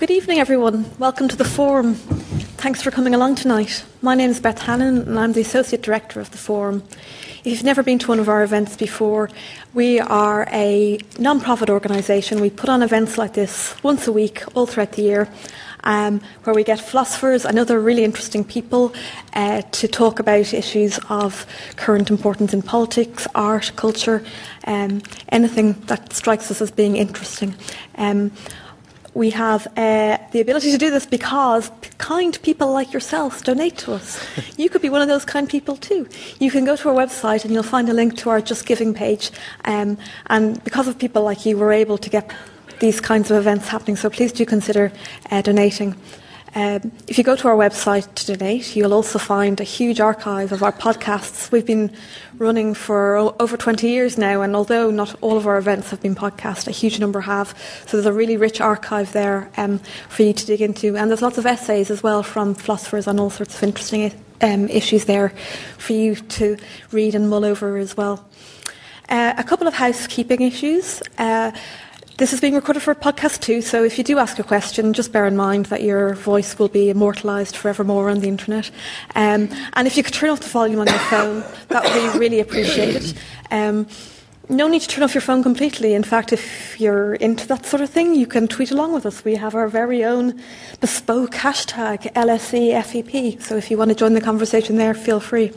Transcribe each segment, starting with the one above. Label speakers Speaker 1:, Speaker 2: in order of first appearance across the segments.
Speaker 1: Good evening, everyone. Welcome to the forum. Thanks for coming along tonight. My name is Beth Hannon, and I'm the Associate Director of the forum. If you've never been to one of our events before, we are a non profit organisation. We put on events like this once a week, all throughout the year, um, where we get philosophers and other really interesting people uh, to talk about issues of current importance in politics, art, culture, um, anything that strikes us as being interesting. Um, we have uh, the ability to do this because kind people like yourselves donate to us. you could be one of those kind people too. You can go to our website and you'll find a link to our Just Giving page. Um, and because of people like you, we're able to get these kinds of events happening. So please do consider uh, donating. Um, if you go to our website to donate, you'll also find a huge archive of our podcasts. We've been running for over 20 years now, and although not all of our events have been podcast, a huge number have. So there's a really rich archive there um, for you to dig into. And there's lots of essays as well from philosophers on all sorts of interesting um, issues there for you to read and mull over as well. Uh, a couple of housekeeping issues. Uh, this is being recorded for a podcast too, so if you do ask a question, just bear in mind that your voice will be immortalised forevermore on the internet. Um, and if you could turn off the volume on your phone, that would be really appreciated. Um, no need to turn off your phone completely. In fact, if you're into that sort of thing, you can tweet along with us. We have our very own bespoke hashtag LSEFEP. So if you want to join the conversation there, feel free.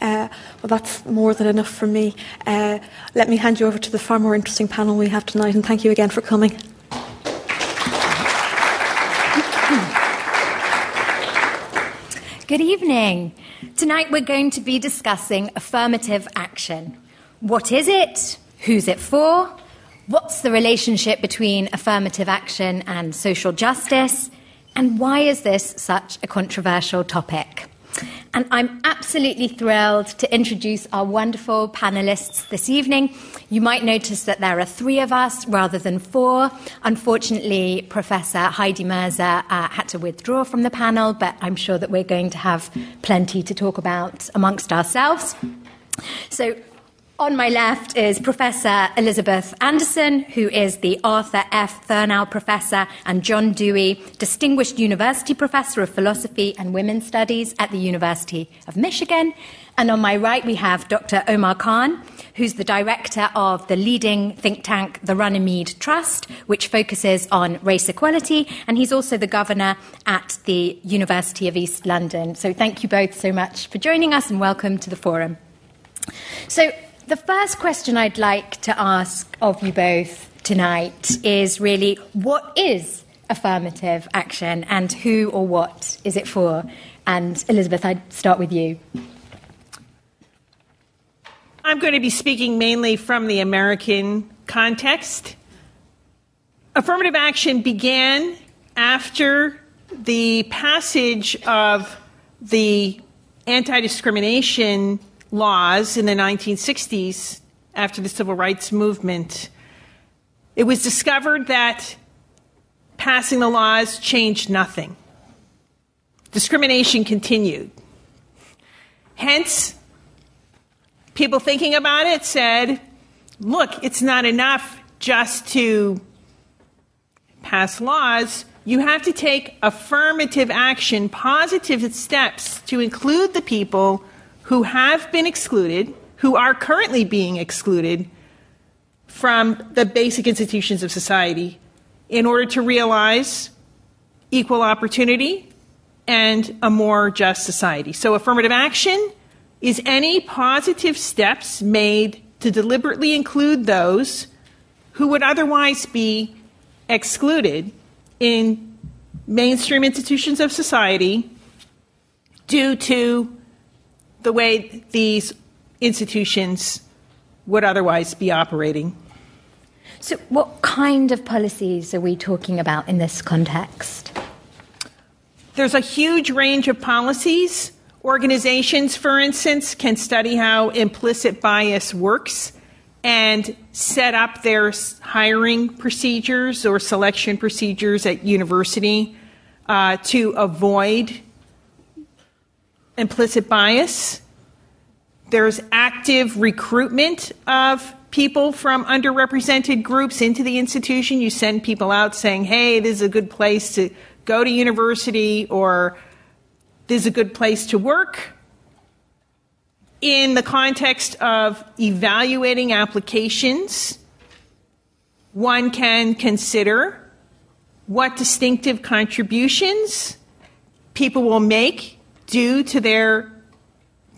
Speaker 1: Uh, well, that's more than enough for me. Uh, let me hand you over to the far more interesting panel we have tonight, and thank you again for coming.
Speaker 2: Good evening. Tonight we're going to be discussing affirmative action. What is it? Who's it for? What's the relationship between affirmative action and social justice? And why is this such a controversial topic? And I'm absolutely thrilled to introduce our wonderful panelists this evening. You might notice that there are three of us rather than four. Unfortunately, Professor Heidi Mirza uh, had to withdraw from the panel, but I'm sure that we're going to have plenty to talk about amongst ourselves. So, on my left is Professor Elizabeth Anderson, who is the Arthur F. Thurnau Professor and John Dewey Distinguished University Professor of Philosophy and Women's Studies at the University of Michigan. And on my right, we have Dr. Omar Khan, who's the director of the leading think tank, the Runnymede Trust, which focuses on race equality. And he's also the governor at the University of East London. So thank you both so much for joining us and welcome to the forum. So, the first question I'd like to ask of you both tonight is really what is affirmative action and who or what is it for? And Elizabeth, I'd start with you.
Speaker 3: I'm going to be speaking mainly from the American context. Affirmative action began after the passage of the anti discrimination laws in the 1960s after the civil rights movement. It was discovered that passing the laws changed nothing. Discrimination continued. Hence, people thinking about it said, look, it's not enough just to pass laws. You have to take affirmative action, positive steps to include the people who have been excluded, who are currently being excluded from the basic institutions of society in order to realize equal opportunity and a more just society. So, affirmative action is any positive steps made to deliberately include those who would otherwise be excluded in mainstream institutions of society due to the way these institutions would otherwise be operating.
Speaker 2: So, what kind of policies are we talking about in this context?
Speaker 3: There's a huge range of policies. Organizations, for instance, can study how implicit bias works and set up their hiring procedures or selection procedures at university uh, to avoid implicit bias. There's active recruitment of people from underrepresented groups into the institution. You send people out saying, hey, this is a good place to go to university or this is a good place to work. In the context of evaluating applications, one can consider what distinctive contributions people will make due to their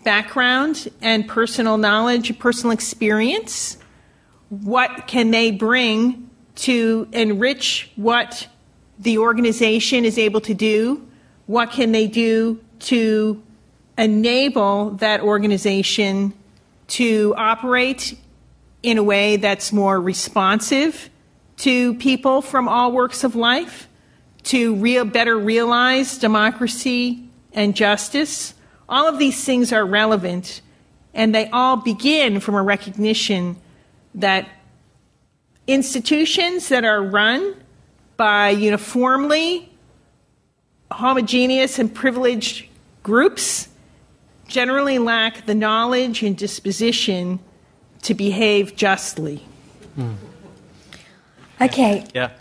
Speaker 3: background and personal knowledge, personal experience. What can they bring to enrich what the organization is able to do? What can they do to enable that organization to operate in a way that's more responsive to people from all works of life, to real, better realize democracy and justice. All of these things are relevant, and they all begin from a recognition that institutions that are run by uniformly homogeneous and privileged groups generally lack the knowledge and disposition to behave justly. Mm.
Speaker 2: Okay.
Speaker 4: Yeah.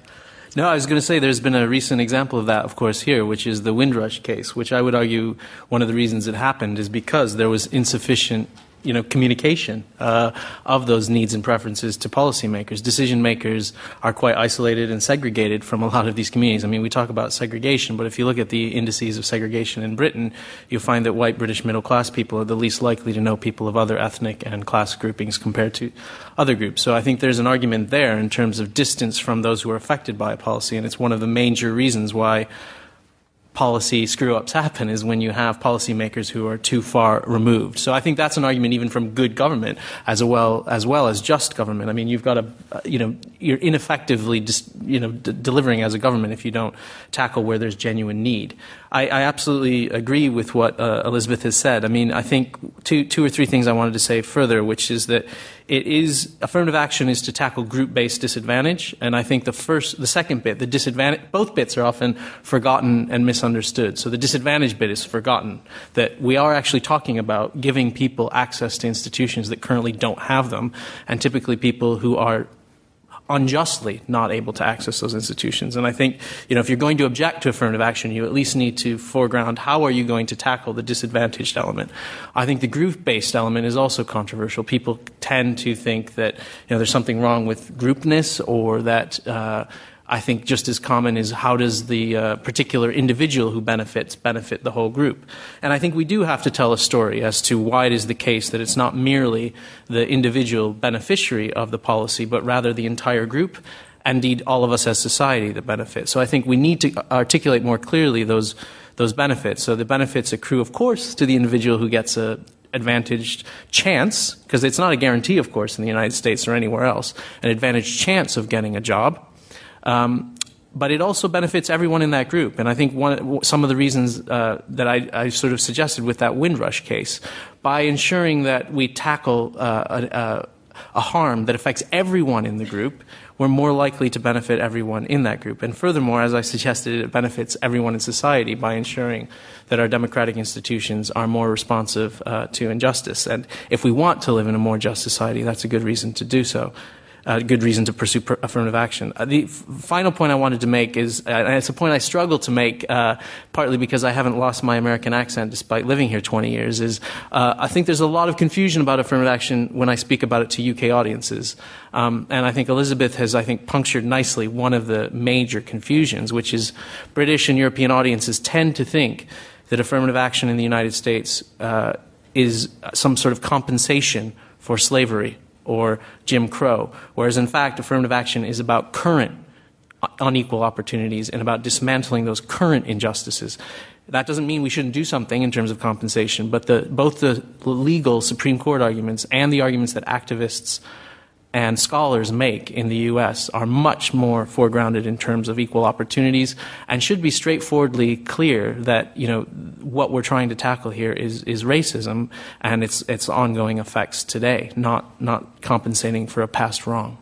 Speaker 4: No, I was going to say there's been a recent example of that, of course, here, which is the Windrush case, which I would argue one of the reasons it happened is because there was insufficient you know, communication uh, of those needs and preferences to policymakers. Decision makers are quite isolated and segregated from a lot of these communities. I mean, we talk about segregation, but if you look at the indices of segregation in Britain, you'll find that white British middle class people are the least likely to know people of other ethnic and class groupings compared to other groups. So I think there's an argument there in terms of distance from those who are affected by a policy, and it's one of the major reasons why policy screw ups happen is when you have policymakers who are too far removed. So I think that's an argument even from good government as well as well as just government. I mean, you've got to, uh, you know, you're ineffectively, dis, you know, d- delivering as a government if you don't tackle where there's genuine need. I, I absolutely agree with what uh, Elizabeth has said. I mean, I think two, two or three things I wanted to say further, which is that it is affirmative action is to tackle group-based disadvantage, and I think the first, the second bit, the disadvantage, both bits are often forgotten and misunderstood. So the disadvantage bit is forgotten. That we are actually talking about giving people access to institutions that currently don't have them, and typically people who are unjustly not able to access those institutions. And I think, you know, if you're going to object to affirmative action, you at least need to foreground how are you going to tackle the disadvantaged element. I think the group-based element is also controversial. People tend to think that, you know, there's something wrong with groupness or that, uh, I think just as common is how does the uh, particular individual who benefits benefit the whole group. And I think we do have to tell a story as to why it is the case that it's not merely the individual beneficiary of the policy, but rather the entire group, and indeed all of us as society that benefit. So I think we need to articulate more clearly those those benefits. So the benefits accrue, of course, to the individual who gets a advantaged chance, because it's not a guarantee, of course, in the United States or anywhere else, an advantaged chance of getting a job um, but it also benefits everyone in that group. And I think one, some of the reasons uh, that I, I, sort of suggested with that Windrush case, by ensuring that we tackle uh, a, a, harm that affects everyone in the group, we're more likely to benefit everyone in that group. And furthermore, as I suggested, it benefits everyone in society by ensuring that our democratic institutions are more responsive uh, to injustice. And if we want to live in a more just society, that's a good reason to do so a good reason to pursue per- affirmative action. Uh, the f- final point I wanted to make is, uh, and it's a point I struggle to make, uh, partly because I haven't lost my American accent despite living here 20 years, is uh, I think there's a lot of confusion about affirmative action when I speak about it to UK audiences. Um, and I think Elizabeth has, I think, punctured nicely one of the major confusions, which is British and European audiences tend to think that affirmative action in the United States uh, is some sort of compensation for slavery or Jim Crow, whereas in fact, affirmative action is about current unequal opportunities and about dismantling those current injustices. That doesn't mean we shouldn't do something in terms of compensation, but the, both the legal Supreme Court arguments and the arguments that activists and scholars make in the U.S. are much more foregrounded in terms of equal opportunities and should be straightforwardly clear that, you know, what we're trying to tackle here is, is racism and its, its ongoing effects today, not, not compensating for a past wrong.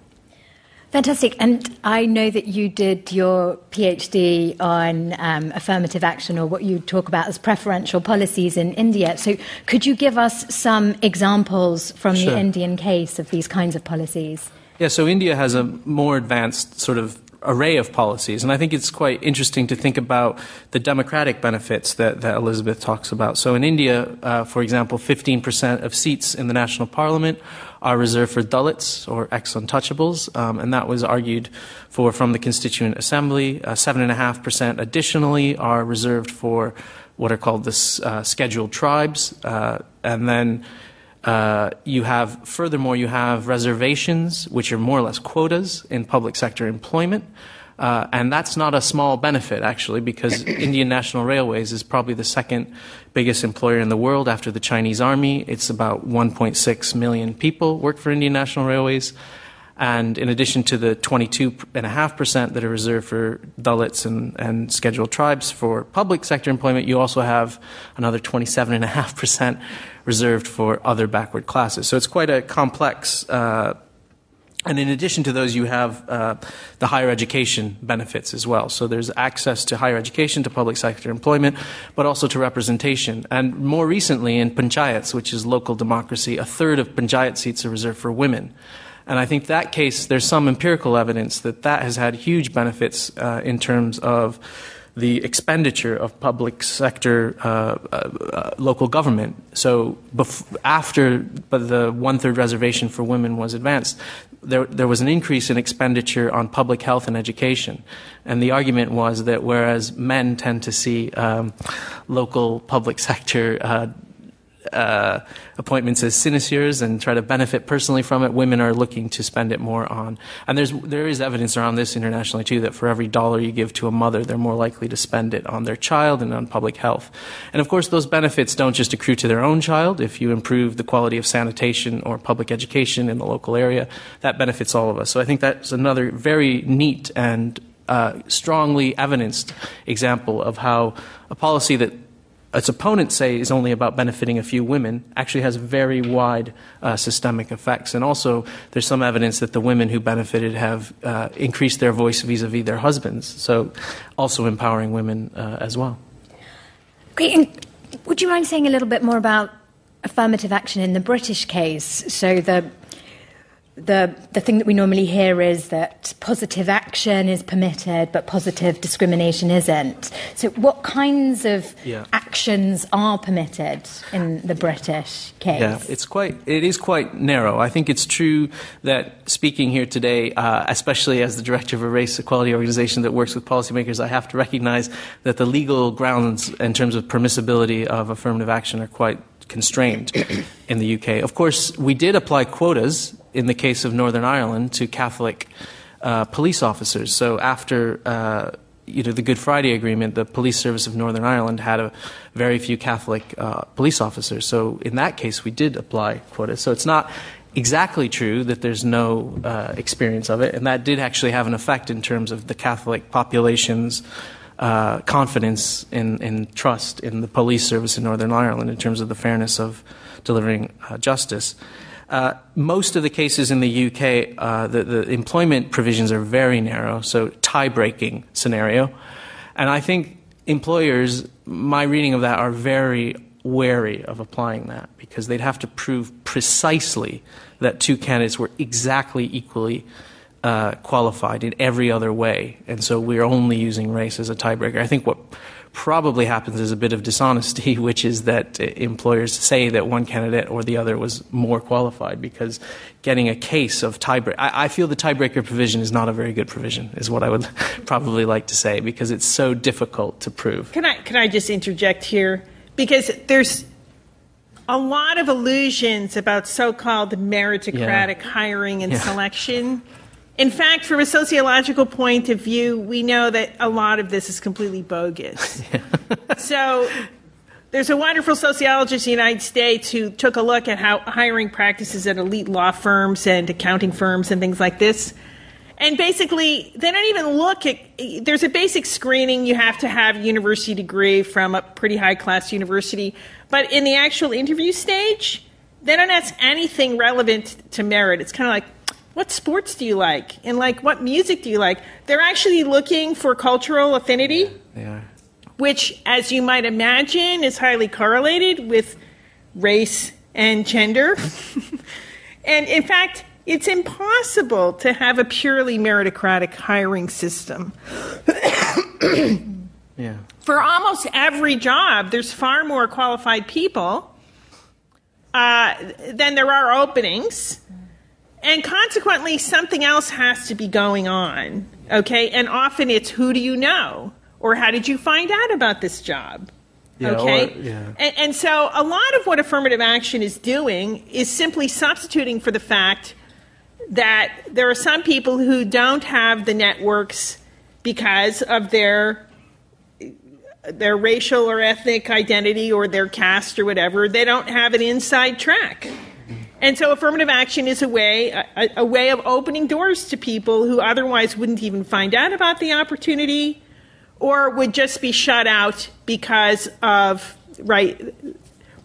Speaker 2: Fantastic. And I know that you did your PhD on um, affirmative action, or what you talk about as preferential policies in India. So, could you give us some examples from sure. the Indian case of these kinds of policies?
Speaker 4: Yeah, so India has a more advanced sort of array of policies. And I think it's quite interesting to think about the democratic benefits that, that Elizabeth talks about. So in India, uh, for example, 15% of seats in the national parliament are reserved for Dalits or ex untouchables, um, and that was argued for from the Constituent Assembly. Uh, 7.5% additionally are reserved for what are called the uh, scheduled tribes, uh, and then uh, you have, furthermore, you have reservations, which are more or less quotas in public sector employment. Uh, and that's not a small benefit, actually, because Indian National Railways is probably the second biggest employer in the world after the Chinese Army. It's about 1.6 million people work for Indian National Railways. And in addition to the 22.5% that are reserved for Dalits and, and scheduled tribes for public sector employment, you also have another 27.5% reserved for other backward classes. So it's quite a complex. Uh, and in addition to those, you have uh, the higher education benefits as well. So there's access to higher education, to public sector employment, but also to representation. And more recently, in panchayats, which is local democracy, a third of panchayat seats are reserved for women. And I think that case, there's some empirical evidence that that has had huge benefits uh, in terms of the expenditure of public sector uh, uh, uh local government. So bef- after the one third reservation for women was advanced, there, there was an increase in expenditure on public health and education. And the argument was that whereas men tend to see um, local public sector uh, appointments as sinecures and try to benefit personally from it. Women are looking to spend it more on, and there's there is evidence around this internationally too that for every dollar you give to a mother, they're more likely to spend it on their child and on public health. And of course, those benefits don't just accrue to their own child. If you improve the quality of sanitation or public education in the local area, that benefits all of us. So I think that's another very neat and uh, strongly evidenced example of how a policy that its opponents say is only about benefiting a few women actually has very wide uh, systemic effects. And also, there's some evidence that the women who benefited have uh, increased their voice vis a vis their husbands. So, also empowering women uh, as well.
Speaker 2: Great. And would you mind saying a little bit more about affirmative action in the British case? So, the the, the thing that we normally hear is that positive action is permitted, but positive discrimination isn't. So, what kinds of yeah. actions are permitted in the British case?
Speaker 4: Yeah, it's quite, it is quite narrow. I think it's true that speaking here today, uh, especially as the director of a race equality organization that works with policymakers, I have to recognize that the legal grounds in terms of permissibility of affirmative action are quite constrained in the UK. Of course, we did apply quotas in the case of Northern Ireland to Catholic uh, police officers. So after uh, you know the Good Friday Agreement, the police service of Northern Ireland had a very few Catholic uh, police officers. So in that case, we did apply quotas. So it's not exactly true that there's no uh, experience of it, and that did actually have an effect in terms of the Catholic population's. Uh, confidence and, and, trust in the police service in Northern Ireland in terms of the fairness of delivering uh, justice. Uh, most of the cases in the UK, uh, the, the, employment provisions are very narrow, so tie breaking scenario. And I think employers, my reading of that, are very wary of applying that because they'd have to prove precisely that two candidates were exactly equally uh, qualified in every other way. And so we're only using race as a tiebreaker. I think what probably happens is a bit of dishonesty, which is that employers say that one candidate or the other was more qualified because getting a case of tiebreaker. I, I feel the tiebreaker provision is not a very good provision, is what I would probably like to say, because it's so difficult to prove.
Speaker 3: Can I, can I just interject here? Because there's a lot of illusions about so called meritocratic yeah. hiring and yeah. selection. In fact, from a sociological point of view, we know that a lot of this is completely bogus. so there's a wonderful sociologist in the United States who took a look at how hiring practices at elite law firms and accounting firms and things like this. And basically, they don't even look at. There's a basic screening. You have to have a university degree from a pretty high class university. But in the actual interview stage, they don't ask anything relevant to merit. It's kind of like, what sports do you like? And like, what music do you like? They're actually looking for cultural affinity.
Speaker 4: They are.
Speaker 3: Which, as you might imagine, is highly correlated with race and gender. and in fact, it's impossible to have a purely meritocratic hiring system.
Speaker 4: yeah.
Speaker 3: For almost every job, there's far more qualified people uh, than there are openings. And consequently, something else has to be going on. Okay? And often it's who do you know? Or how did you find out about this job?
Speaker 4: Yeah,
Speaker 3: okay?
Speaker 4: or- yeah.
Speaker 3: And, and so a lot of what affirmative action is doing is simply substituting for the fact that there are some people who don't have the networks because of their their racial or ethnic identity or their caste or whatever. They don't have an inside track. And so affirmative action is a way a, a way of opening doors to people who otherwise wouldn't even find out about the opportunity or would just be shut out because of right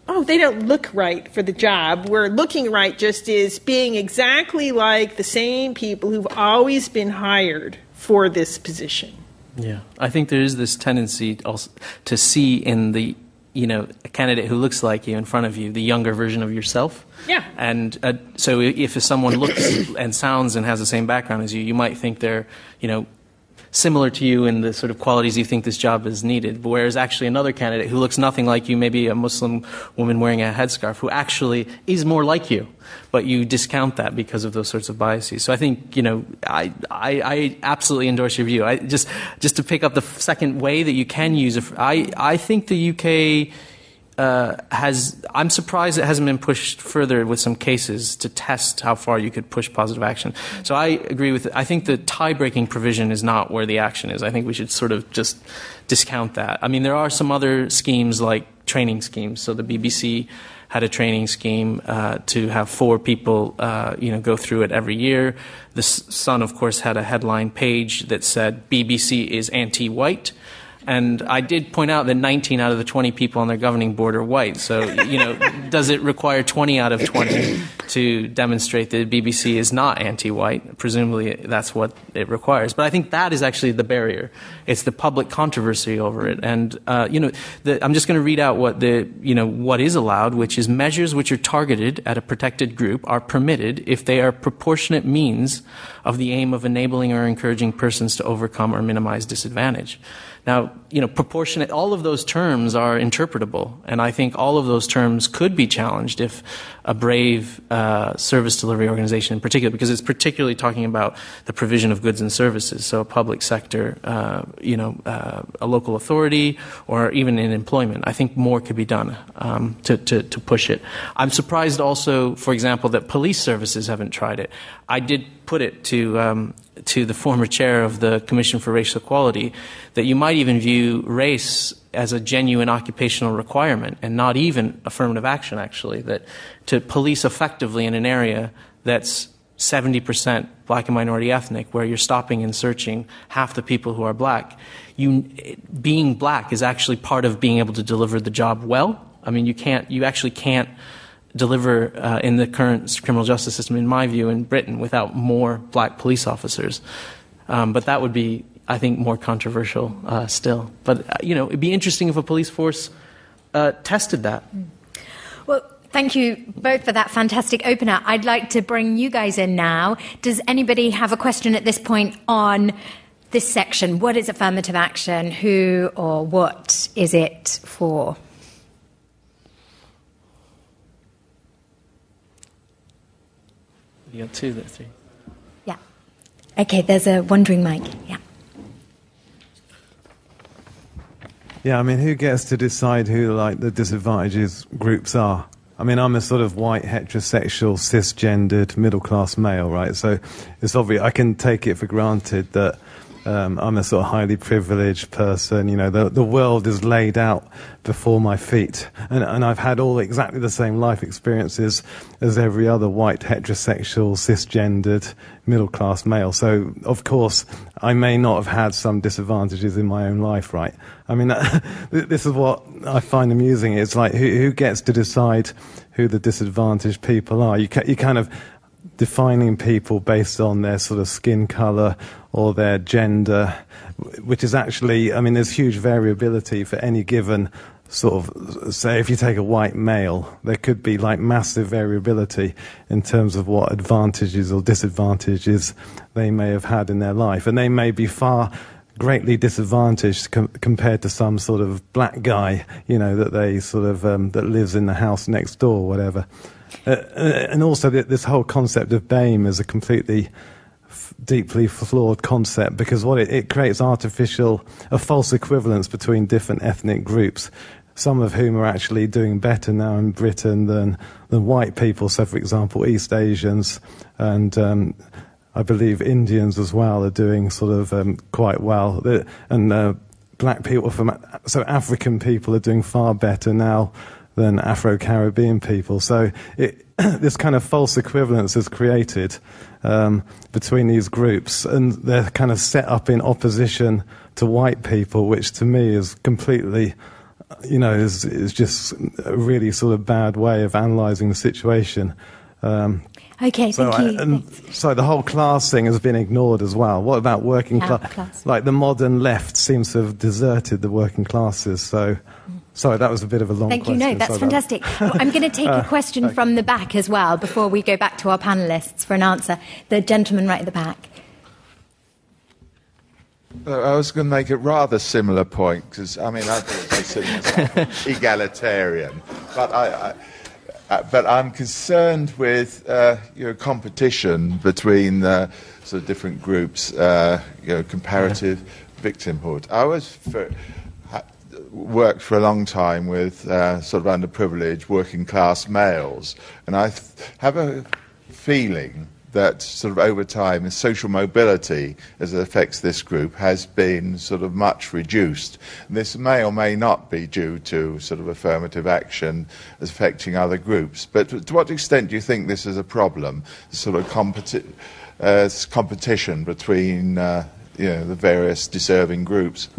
Speaker 3: oh they don't look right for the job. Where looking right just is being exactly like the same people who've always been hired for this position.
Speaker 4: Yeah, I think there is this tendency also to see in the you know a candidate who looks like you in front of you the younger version of yourself.
Speaker 3: Yeah.
Speaker 4: And uh, so if someone looks and sounds and has the same background as you, you might think they're you know similar to you in the sort of qualities you think this job is needed. Whereas actually another candidate who looks nothing like you, maybe a Muslim woman wearing a headscarf, who actually is more like you, but you discount that because of those sorts of biases. So I think you know I I, I absolutely endorse your view. I just just to pick up the second way that you can use. I I think the UK uh, has I'm surprised it hasn't been pushed further with some cases to test how far you could push positive action. So I agree with I think the tie breaking provision is not where the action is. I think we should sort of just discount that. I mean there are some other schemes like training schemes. So the BBC had a training scheme uh, to have four people, uh, you know, go through it every year. The Sun, of course, had a headline page that said BBC is anti-white. And I did point out that 19 out of the 20 people on their governing board are white. So, you know, does it require 20 out of 20 to demonstrate that BBC is not anti-white? Presumably, that's what it requires. But I think that is actually the barrier. It's the public controversy over it. And uh, you know, the, I'm just going to read out what the you know what is allowed, which is measures which are targeted at a protected group are permitted if they are proportionate means of the aim of enabling or encouraging persons to overcome or minimize disadvantage. Now, you know, proportionate, all of those terms are interpretable, and I think all of those terms could be challenged if a brave uh, service delivery organization in particular, because it's particularly talking about the provision of goods and services, so a public sector, uh, you know, uh, a local authority, or even in employment. I think more could be done um, to, to, to push it. I'm surprised also, for example, that police services haven't tried it. I did put it to um, to the former chair of the Commission for Racial Equality that you might even view race as a genuine occupational requirement and not even affirmative action, actually, that to police effectively in an area that's 70% black and minority ethnic, where you're stopping and searching half the people who are black, you, being black is actually part of being able to deliver the job well. I mean, you can't, you actually can't deliver uh, in the current criminal justice system, in my view, in Britain without more black police officers. Um, but that would be, I think, more controversial uh, still. But, uh, you know, it'd be interesting if a police force uh, tested that.
Speaker 2: Well, thank you both for that fantastic opener. I'd like to bring you guys in now. Does anybody have a question at this point on this section? What is affirmative action? Who or what is it for?
Speaker 4: You got two, there, three.
Speaker 2: Yeah. Okay, there's a wandering mic. Yeah.
Speaker 5: Yeah, I mean, who gets to decide who like the disadvantages groups are? I mean, I'm a sort of white, heterosexual, cisgendered, middle class male, right? So it's obvious. I can take it for granted that um, I'm a sort of highly privileged person. You know, the the world is laid out before my feet, and and I've had all exactly the same life experiences as every other white, heterosexual, cisgendered, middle class male. So of course, I may not have had some disadvantages in my own life, right? I mean, this is what I find amusing. It's like who, who gets to decide who the disadvantaged people are? You, ca- you kind of defining people based on their sort of skin color or their gender, which is actually, I mean, there's huge variability for any given sort of say if you take a white male there could be like massive variability in terms of what advantages or disadvantages they may have had in their life. And they may be far greatly disadvantaged com- compared to some sort of black guy you know that they sort of um, that lives in the house next door whatever uh, uh and also this whole concept of BAME is a completely deeply flawed concept because what it, it creates artificial, a false equivalence between different ethnic groups, some of whom are actually doing better now in Britain than, than white people. So, for example, East Asians and um, I believe Indians as well are doing sort of um, quite well. And uh, black people from, so African people are doing far better now than Afro Caribbean people. So it, this kind of false equivalence is created um, between these groups, and they're kind of set up in opposition to white people, which to me is completely, you know, is, is just a really sort of bad way of analysing the situation.
Speaker 2: Um, okay, so thank you. I, and
Speaker 5: so the whole class thing has been ignored as well. What about working cla- class? Like the modern left seems to have deserted the working classes. So. Mm. Sorry, that was a bit of a long
Speaker 2: Thank
Speaker 5: question.
Speaker 2: you. No, that's Sorry fantastic. well, I'm going to take uh, a question okay. from the back as well before we go back to our panelists for an answer. The gentleman right at the back.
Speaker 6: Uh, I was going to make a rather similar point because I mean I consider myself egalitarian, but I, I uh, but I'm concerned with uh, you know, competition between uh, sort of different groups, uh, you know, comparative yeah. victimhood. I was for, worked for a long time with uh, sort of underprivileged working class males, and I th- have a feeling that sort of over time social mobility as it affects this group has been sort of much reduced. And this may or may not be due to sort of affirmative action affecting other groups. But to what extent do you think this is a problem, sort of competi- uh, competition between uh, you know, the various deserving groups?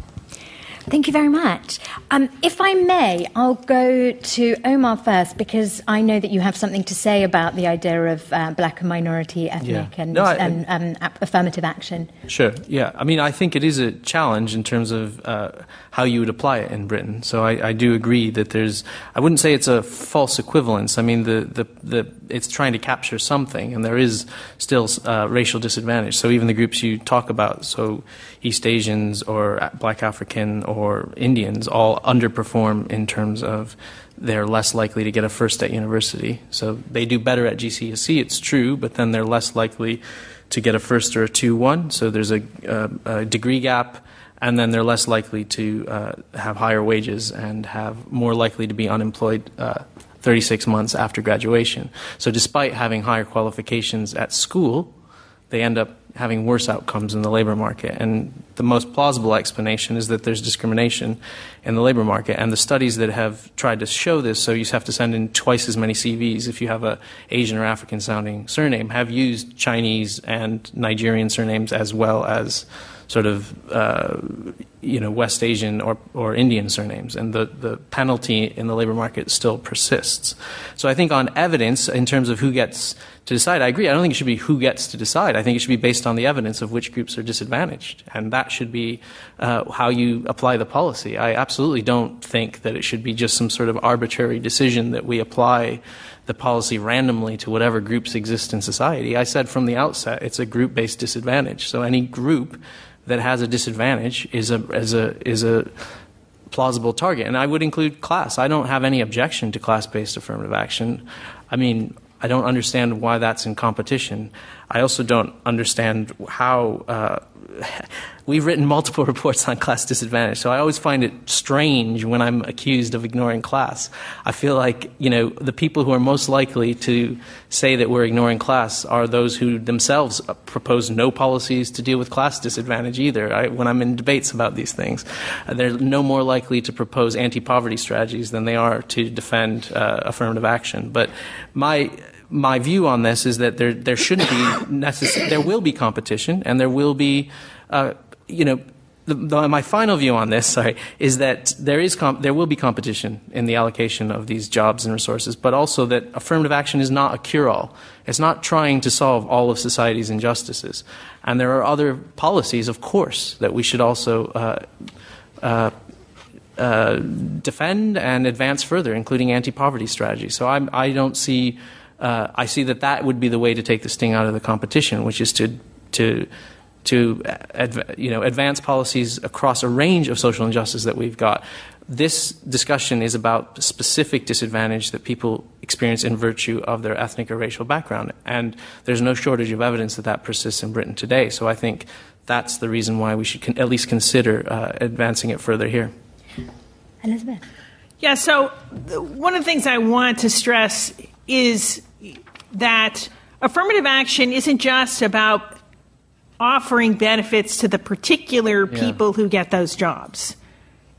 Speaker 2: Thank you very much. Um, if I may, I'll go to Omar first because I know that you have something to say about the idea of uh, black and minority ethnic yeah. and, no, I, um, um, affirmative action.
Speaker 4: Sure, yeah. I mean, I think it is a challenge in terms of uh, how you would apply it in Britain. So I, I, do agree that there's, I wouldn't say it's a false equivalence. I mean, the, the, the it's trying to capture something, and there is still uh, racial disadvantage. So even the groups you talk about, so East Asians or Black African or Indians, all underperform in terms of they're less likely to get a first at university. So they do better at GCSE, it's true, but then they're less likely to get a first or a 2 1. So there's a, a, a degree gap and then they're less likely to uh, have higher wages and have more likely to be unemployed uh, 36 months after graduation. So, despite having higher qualifications at school, they end up having worse outcomes in the labor market. And the most plausible explanation is that there's discrimination in the labor market. And the studies that have tried to show this, so you have to send in twice as many CVs if you have a Asian or African sounding surname, have used Chinese and Nigerian surnames as well as sort of uh, you know West Asian or, or Indian surnames, and the, the penalty in the labor market still persists. So I think on evidence, in terms of who gets to decide, I agree. I don't think it should be who gets to decide. I think it should be based on the evidence of which groups are disadvantaged, and that should be uh, how you apply the policy. I absolutely don't think that it should be just some sort of arbitrary decision that we apply the policy randomly to whatever groups exist in society. I said from the outset, it's a group based disadvantage. So any group that has a disadvantage is a, is a, is a plausible target. And I would include class. I don't have any objection to class based affirmative action. I mean, I don't understand why that's in competition. I also don't understand how uh, we've written multiple reports on class disadvantage, so I always find it strange when I'm accused of ignoring class. I feel like, you know, the people who are most likely to say that we're ignoring class are those who themselves propose no policies to deal with class disadvantage either. I, when I'm in debates about these things, uh, they're no more likely to propose anti poverty strategies than they are to defend uh, affirmative action. But my my view on this is that there there shouldn't be necessary there will be competition and there will be uh, you know the, the, my final view on this, sorry, is that there is comp- there will be competition in the allocation of these jobs and resources, but also that affirmative action is not a cure-all. It's not trying to solve all of society's injustices, and there are other policies, of course, that we should also. Uh, uh, uh, defend and advance further, including anti-poverty strategies. So I'm, I do not see. Uh, I see that that would be the way to take the sting out of the competition, which is to to to adv- you know advance policies across a range of social injustice that we've got. This discussion is about specific disadvantage that people experience in virtue of their ethnic or racial background, and there's no shortage of evidence that that persists in Britain today. So I think that's the reason why we should con- at least consider uh, advancing it further here.
Speaker 2: Elizabeth.
Speaker 3: Yeah, so one of the things I want to stress is that affirmative action isn't just about offering benefits to the particular people who get those jobs.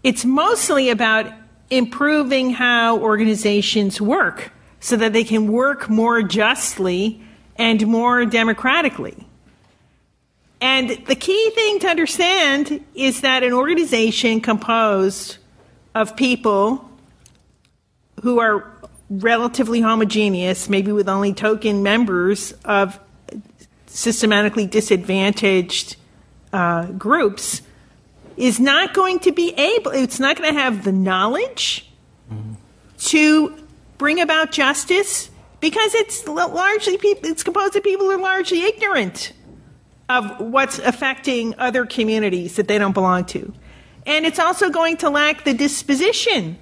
Speaker 3: It's mostly about improving how organizations work so that they can work more justly and more democratically. And the key thing to understand is that an organization composed of people who are relatively homogeneous, maybe with only token members of systematically disadvantaged uh, groups is not going to be able, it's not going to have the knowledge mm-hmm. to bring about justice because it's largely people, it's composed of people who are largely ignorant of what's affecting other communities that they don't belong to. And it's also going to lack the disposition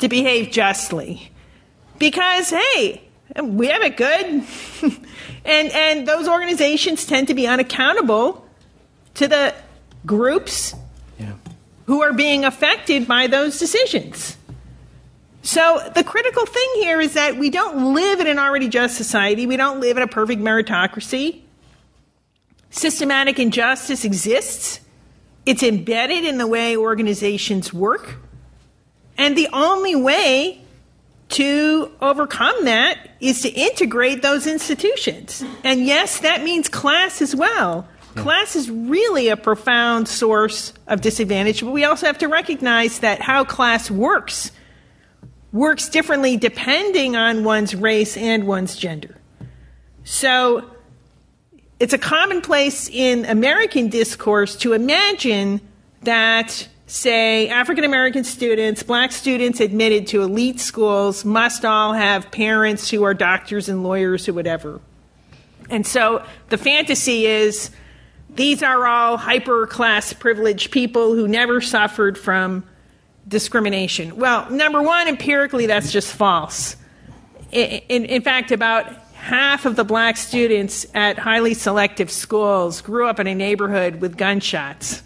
Speaker 3: to behave justly. Because, hey, we have it good. and, and those organizations tend to be unaccountable to the groups yeah. who are being affected by those decisions. So the critical thing here is that we don't live in an already just society. We don't live in a perfect meritocracy. Systematic injustice exists. It's embedded in the way organizations work. And the only way to overcome that is to integrate those institutions. And yes, that means class as well. Yeah. Class is really a profound source of disadvantage, but we also have to recognize that how class works works differently depending on one's race and one's gender. So it's a commonplace in American discourse to imagine that say African American students, black students admitted to elite schools must all have parents who are doctors and lawyers or whatever. And so the fantasy is these are all hyper class privileged people who never suffered from discrimination. Well, number one, empirically, that's just false. In, in, in fact, about half of the black students at highly selective schools grew up in a neighborhood with gunshots.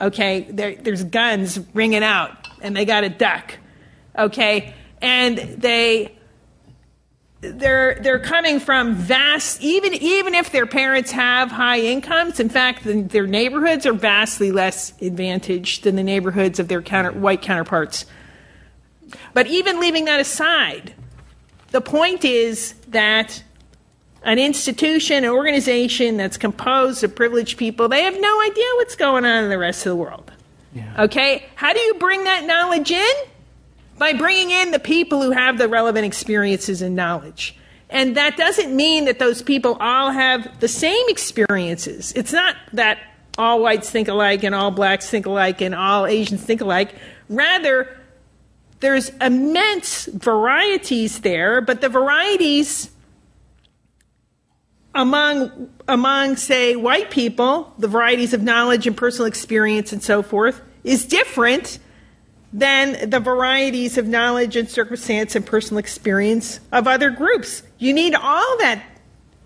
Speaker 3: Okay, there, there's guns ringing out, and they got to duck. Okay, and they they're they're coming from vast even even if their parents have high incomes in fact the, their neighborhoods are vastly less advantaged than the neighborhoods of their counter, white counterparts but even leaving that aside the point is that an institution, an organization that's composed of privileged people, they have no idea what's going on in the rest of the world. Yeah. Okay? How do you bring that knowledge in? By bringing in the people who have the relevant experiences and knowledge. And that doesn't mean that those people all have the same experiences. It's not that all whites think alike and all blacks think alike and all Asians think alike. Rather, there's immense varieties there, but the varieties among among say white people, the varieties of knowledge and personal experience and so forth is different than the varieties of knowledge and circumstance and personal experience of other groups. You need all that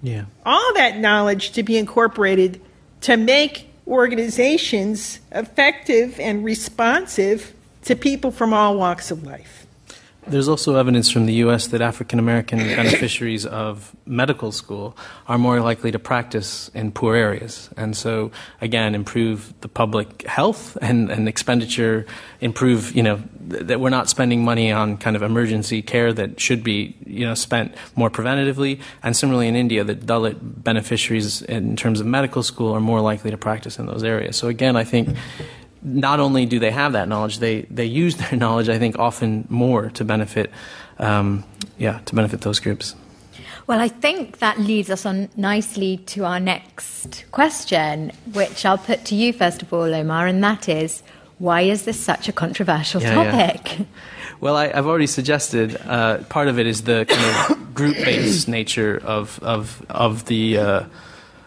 Speaker 3: yeah. all that knowledge to be incorporated to make organizations effective and responsive to people from all walks of life.
Speaker 4: There's also evidence from the U.S. that African American beneficiaries of medical school are more likely to practice in poor areas. And so, again, improve the public health and, and expenditure, improve, you know, th- that we're not spending money on kind of emergency care that should be, you know, spent more preventatively. And similarly in India, that Dalit beneficiaries in terms of medical school are more likely to practice in those areas. So again, I think not only do they have that knowledge, they, they use their knowledge, I think, often more to benefit, um, yeah, to benefit those groups.
Speaker 2: Well, I think that leads us on nicely to our next question, which I'll put to you first of all, Omar, and that is why is this such a controversial yeah, topic?
Speaker 4: Yeah. Well, I, have already suggested uh, part of it is the kind of group-based nature of of of the uh,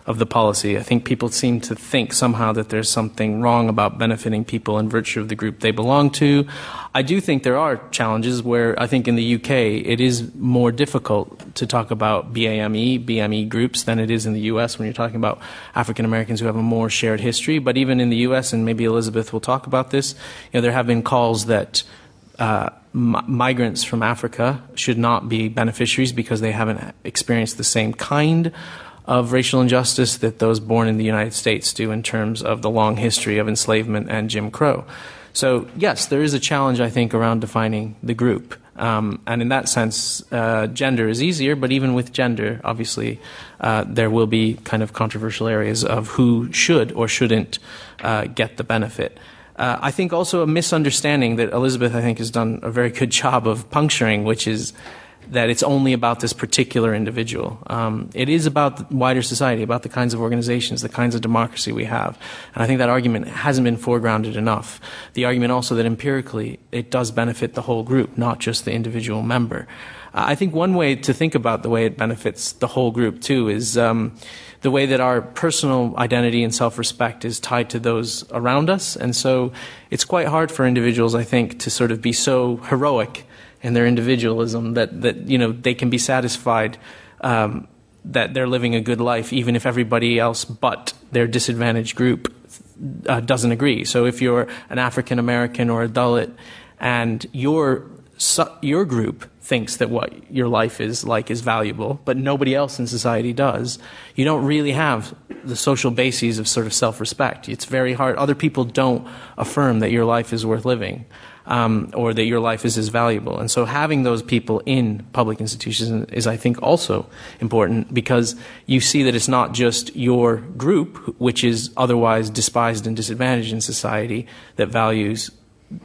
Speaker 4: of the policy. I think people seem to think somehow that there's something wrong about benefiting people in virtue of the group they belong to. I do think there are challenges where I think in the UK it is more difficult to talk about BAME, BME groups than it is in the US when you're talking about African Americans who have a more shared history. But even in the US, and maybe Elizabeth will talk about this, you know, there have been calls that uh, migrants from Africa should not be beneficiaries because they haven't experienced the same kind of racial injustice that those born in the United States do in terms of the long history of enslavement and Jim Crow. So, yes, there is a challenge, I think, around defining the group. Um, and in that sense, uh, gender is easier, but even with gender, obviously, uh, there will be kind of controversial areas of who should or shouldn't uh, get the benefit. Uh, I think also a misunderstanding that Elizabeth, I think, has done a very good job of puncturing, which is that it's only about this particular individual. Um, it is about wider society, about the kinds of organizations, the kinds of democracy we have. And I think that argument hasn't been foregrounded enough. The argument also that empirically it does benefit the whole group, not just the individual member. I think one way to think about the way it benefits the whole group too is um, the way that our personal identity and self-respect is tied to those around us. And so it's quite hard for individuals, I think, to sort of be so heroic and their individualism that, that you know they can be satisfied um, that they're living a good life even if everybody else but their disadvantaged group uh, doesn't agree. So if you're an African American or a Dalit and your your group thinks that what your life is like is valuable, but nobody else in society does, you don't really have the social bases of sort of self respect. It's very hard. Other people don't affirm that your life is worth living um, or that your life is as valuable. And so having those people in public institutions is, I think, also important because you see that it's not just your group, which is otherwise despised and disadvantaged in society, that values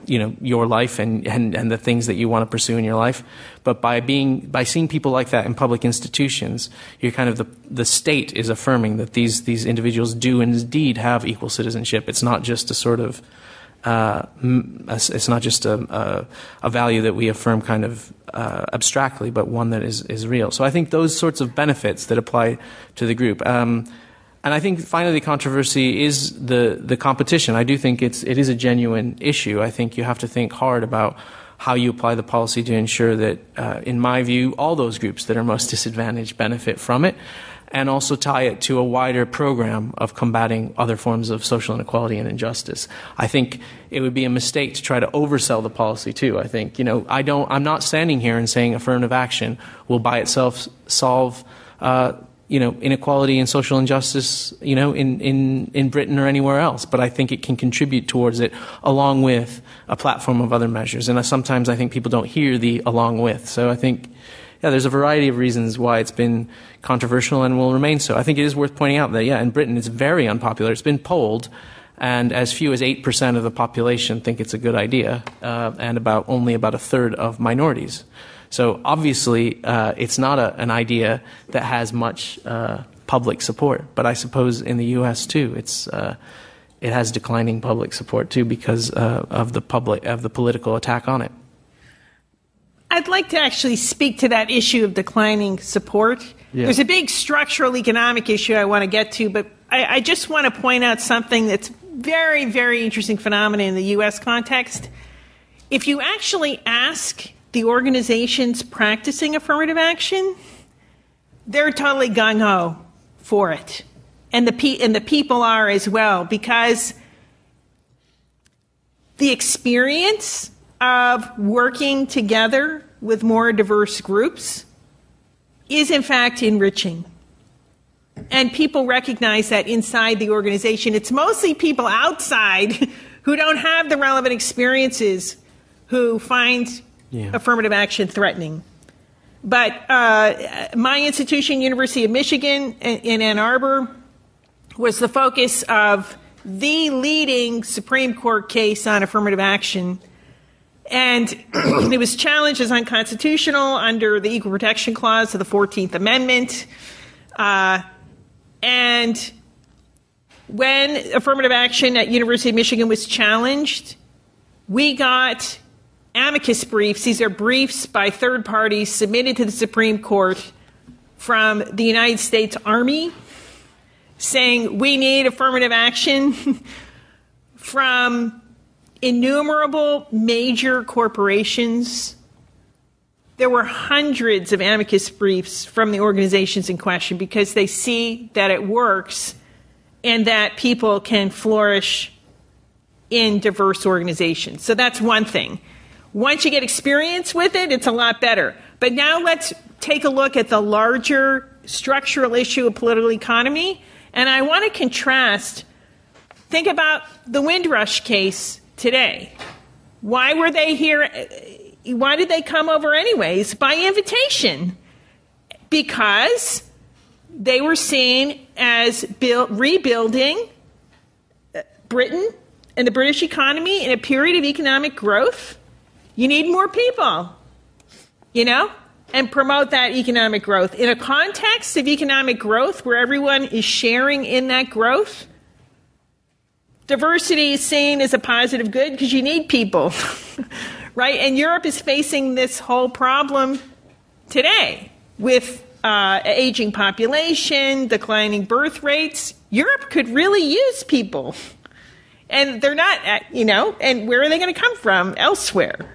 Speaker 4: you know your life and, and, and the things that you want to pursue in your life but by being by seeing people like that in public institutions you're kind of the the state is affirming that these these individuals do indeed have equal citizenship it's not just a sort of uh, it's not just a, a, a, value that we affirm kind of uh, abstractly, but one that is, is real. So I think those sorts of benefits that apply to the group. Um, and I think finally the controversy is the, the competition. I do think it's, it is a genuine issue. I think you have to think hard about how you apply the policy to ensure that, uh, in my view, all those groups that are most disadvantaged benefit from it and also tie it to a wider program of combating other forms of social inequality and injustice. I think it would be a mistake to try to oversell the policy too. I think, you know, I don't, I'm not standing here and saying affirmative action will by itself solve, uh, you know, inequality and social injustice, you know, in, in, in Britain or anywhere else. But I think it can contribute towards it along with a platform of other measures. And sometimes I think people don't hear the along with. So I think, yeah, there's a variety of reasons why it's been controversial and will remain so. I think it is worth pointing out that, yeah, in Britain it's very unpopular. It's been polled, and as few as 8% of the population think it's a good idea, uh, and about only about a third of minorities. So obviously, uh, it's not a, an idea that has much uh, public support. But I suppose in the U.S. too, it's uh, it has declining public support too because uh, of the public of the political attack on it.
Speaker 3: I'd like to actually speak to that issue of declining support. Yeah. There's a big structural economic issue I want to get to, but I, I just want to point out something that's very, very interesting phenomenon in the U.S. context. If you actually ask the organizations practicing affirmative action, they're totally gung ho for it, and the pe- and the people are as well because the experience of working together with more diverse groups is in fact enriching. And people recognize that inside the organization. It's mostly people outside who don't have the relevant experiences who find yeah. affirmative action threatening. But uh, my institution, University of Michigan in Ann Arbor, was the focus of the leading Supreme Court case on affirmative action. And it was challenged as unconstitutional under the Equal Protection Clause of the 14th Amendment. Uh, and when affirmative action at University of Michigan was challenged, we got amicus briefs. These are briefs by third parties submitted to the Supreme Court from the United States Army saying we need affirmative action from innumerable major corporations. There were hundreds of amicus briefs from the organizations in question because they see that it works and that people can flourish in diverse organizations. So that's one thing. Once you get experience with it, it's a lot better. But now let's take a look at the larger structural issue of political economy. And I want to contrast, think about the Windrush case today. Why were they here? Why did they come over anyways? By invitation. Because they were seen as build, rebuilding uh, Britain and the British economy in a period of economic growth you need more people, you know, and promote that economic growth. In a context of economic growth where everyone is sharing in that growth, diversity is seen as a positive good because you need people, right? And Europe is facing this whole problem today with uh, aging population, declining birth rates. Europe could really use people. And they're not, you know, and where are they going to come from? Elsewhere.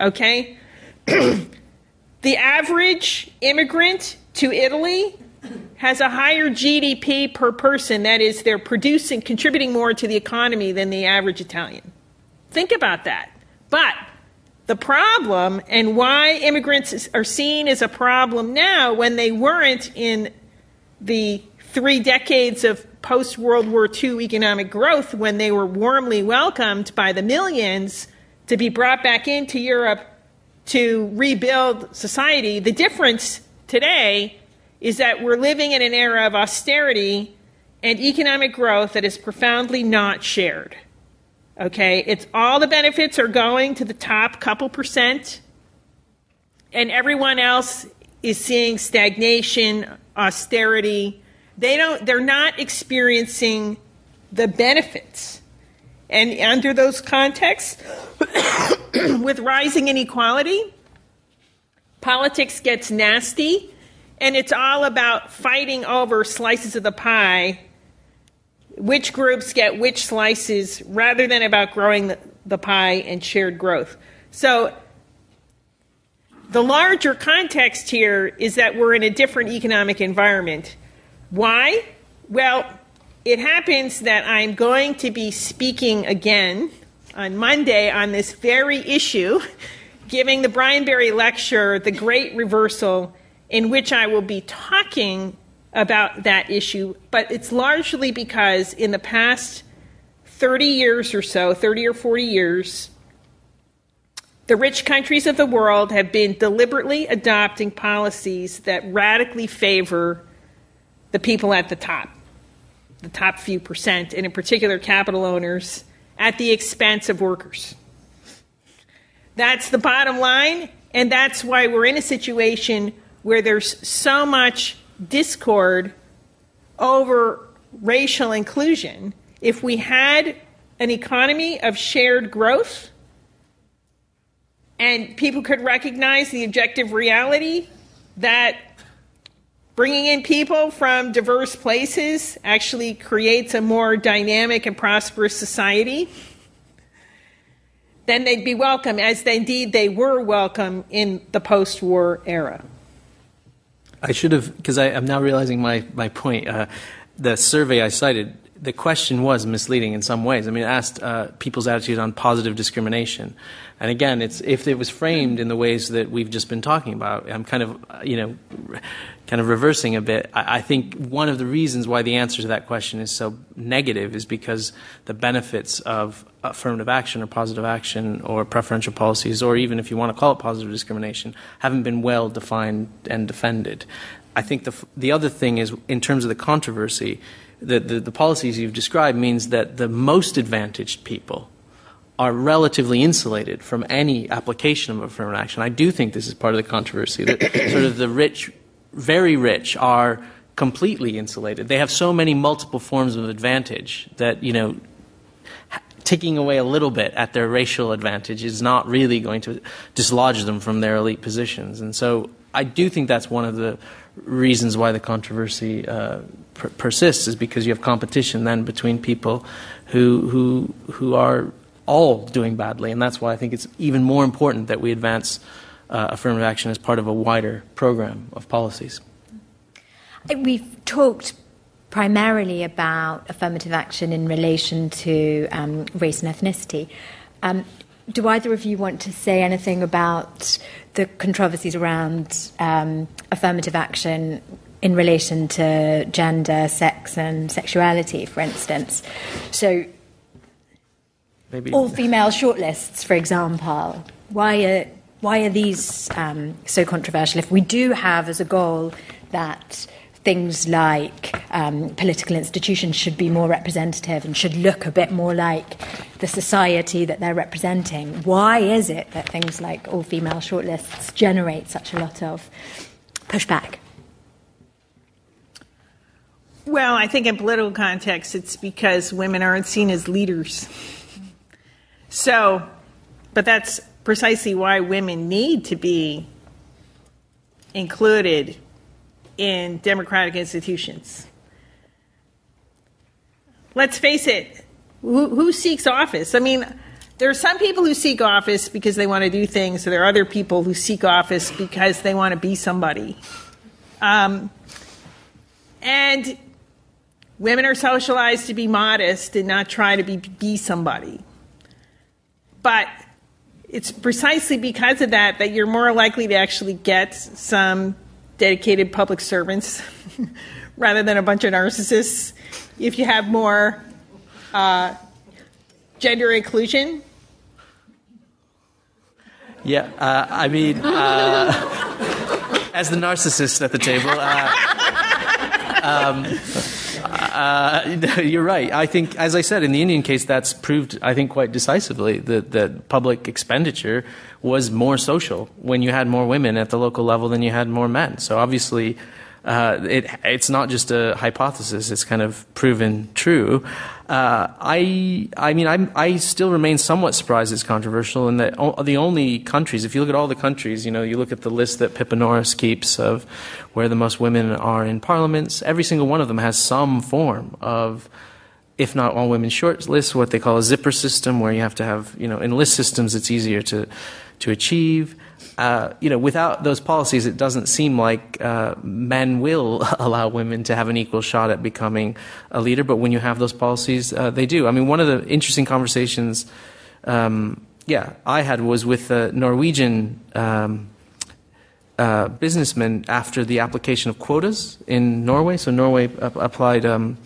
Speaker 3: Okay? the average immigrant to Italy has a higher GDP per person. That is, they're producing, contributing more to the economy than the average Italian. Think about that. But the problem and why immigrants are seen as a problem now when they weren't in the three decades of post World War II economic growth when they were warmly welcomed by the millions to be brought back into Europe to rebuild society. The difference today is that we're living in an era of austerity and economic growth that is profoundly not shared. Okay, it's all the benefits are going to the top couple percent, and everyone else is seeing stagnation, austerity. They don't they're not experiencing the benefits. And under those contexts, with rising inequality, politics gets nasty, and it's all about fighting over slices of the pie, which groups get which slices, rather than about growing the, the pie and shared growth. So, the larger context here is that we're in a different economic environment. Why? Well, it happens that I'm going to be speaking again on Monday on this very issue, giving the Brian Barry lecture, The Great Reversal, in which I will be talking about that issue. But it's largely because in the past 30 years or so, 30 or 40 years, the rich countries of the world have been deliberately adopting policies that radically favor the people at the top the top few percent, and in particular capital owners, at the expense of workers. That's the bottom line, and that's why we're in a situation where there's so much discord over racial inclusion. If we had an economy of shared growth and people could recognize the objective reality that Bringing in people from diverse places actually creates a more dynamic and prosperous society. Then they'd be welcome, as they, indeed they were welcome in the post war era.
Speaker 4: I should have, because I'm now realizing my, my point. Uh, the survey I cited, the question was misleading in some ways. I mean, it asked uh, people's attitude on positive discrimination. And again, it's, if it was framed in the ways that we've just been talking about, I'm kind of, you know, kind of reversing a bit. I, I think one of the reasons why the answer to that question is so negative is because the benefits of affirmative action or positive action or preferential policies, or even if you want to call it positive discrimination, haven't been well defined and defended. I think the, the other thing is, in terms of the controversy, the, the, the policies you've described means that the most advantaged people are relatively insulated from any application of affirmative action. I do think this is part of the controversy that sort of the rich, very rich, are completely insulated. They have so many multiple forms of advantage that you know ticking away a little bit at their racial advantage is not really going to dislodge them from their elite positions. And so I do think that's one of the reasons why the controversy uh, per- persists is because you have competition then between people who who who are all doing badly, and that's why I think it's even more important that we advance uh, affirmative action as part of a wider program of policies.
Speaker 2: We've talked primarily about affirmative action in relation to um, race and ethnicity. Um, do either of you want to say anything about the controversies around um, affirmative action in relation to gender, sex, and sexuality, for instance? So,
Speaker 4: Maybe.
Speaker 2: all female shortlists, for example, why are, why are these um, so controversial if we do have as a goal that things like um, political institutions should be more representative and should look a bit more like the society that they're representing. Why is it that things like all female shortlists generate such a lot of pushback?
Speaker 3: Well, I think in political context, it's because women aren't seen as leaders. So, but that's precisely why women need to be included in democratic institutions. Let's face it, who, who, seeks office? I mean, there are some people who seek office because they want to do things, so there are other people who seek office because they want to be somebody. Um, and women are socialized to be modest and not try to be, be somebody. But it's precisely because of that that you're more likely to actually get some dedicated public servants rather than a bunch of narcissists. If you have more uh, gender inclusion.
Speaker 4: Yeah, uh, I mean, uh, as the narcissist at the table. Uh, um, uh, you're right. I think, as I said, in the Indian case, that's proved, I think, quite decisively that, that public expenditure was more social when you had more women at the local level than you had more men. So obviously, uh, it, it's not just a hypothesis; it's kind of proven true. Uh, I, I mean, I'm, i still remain somewhat surprised it's controversial, and that o- the only countries, if you look at all the countries, you know, you look at the list that Pippa Norris keeps of where the most women are in parliaments, every single one of them has some form of if not all women short lists, what they call a zipper system, where you have to have, you know, in list systems, it's easier to, to achieve. Uh, you know, without those policies, it doesn't seem like uh, men will allow women to have an equal shot at becoming a leader. But when you have those policies, uh, they do. I mean, one of the interesting conversations, um, yeah, I had was with a Norwegian um, uh, businessman after the application of quotas in Norway. So Norway applied um,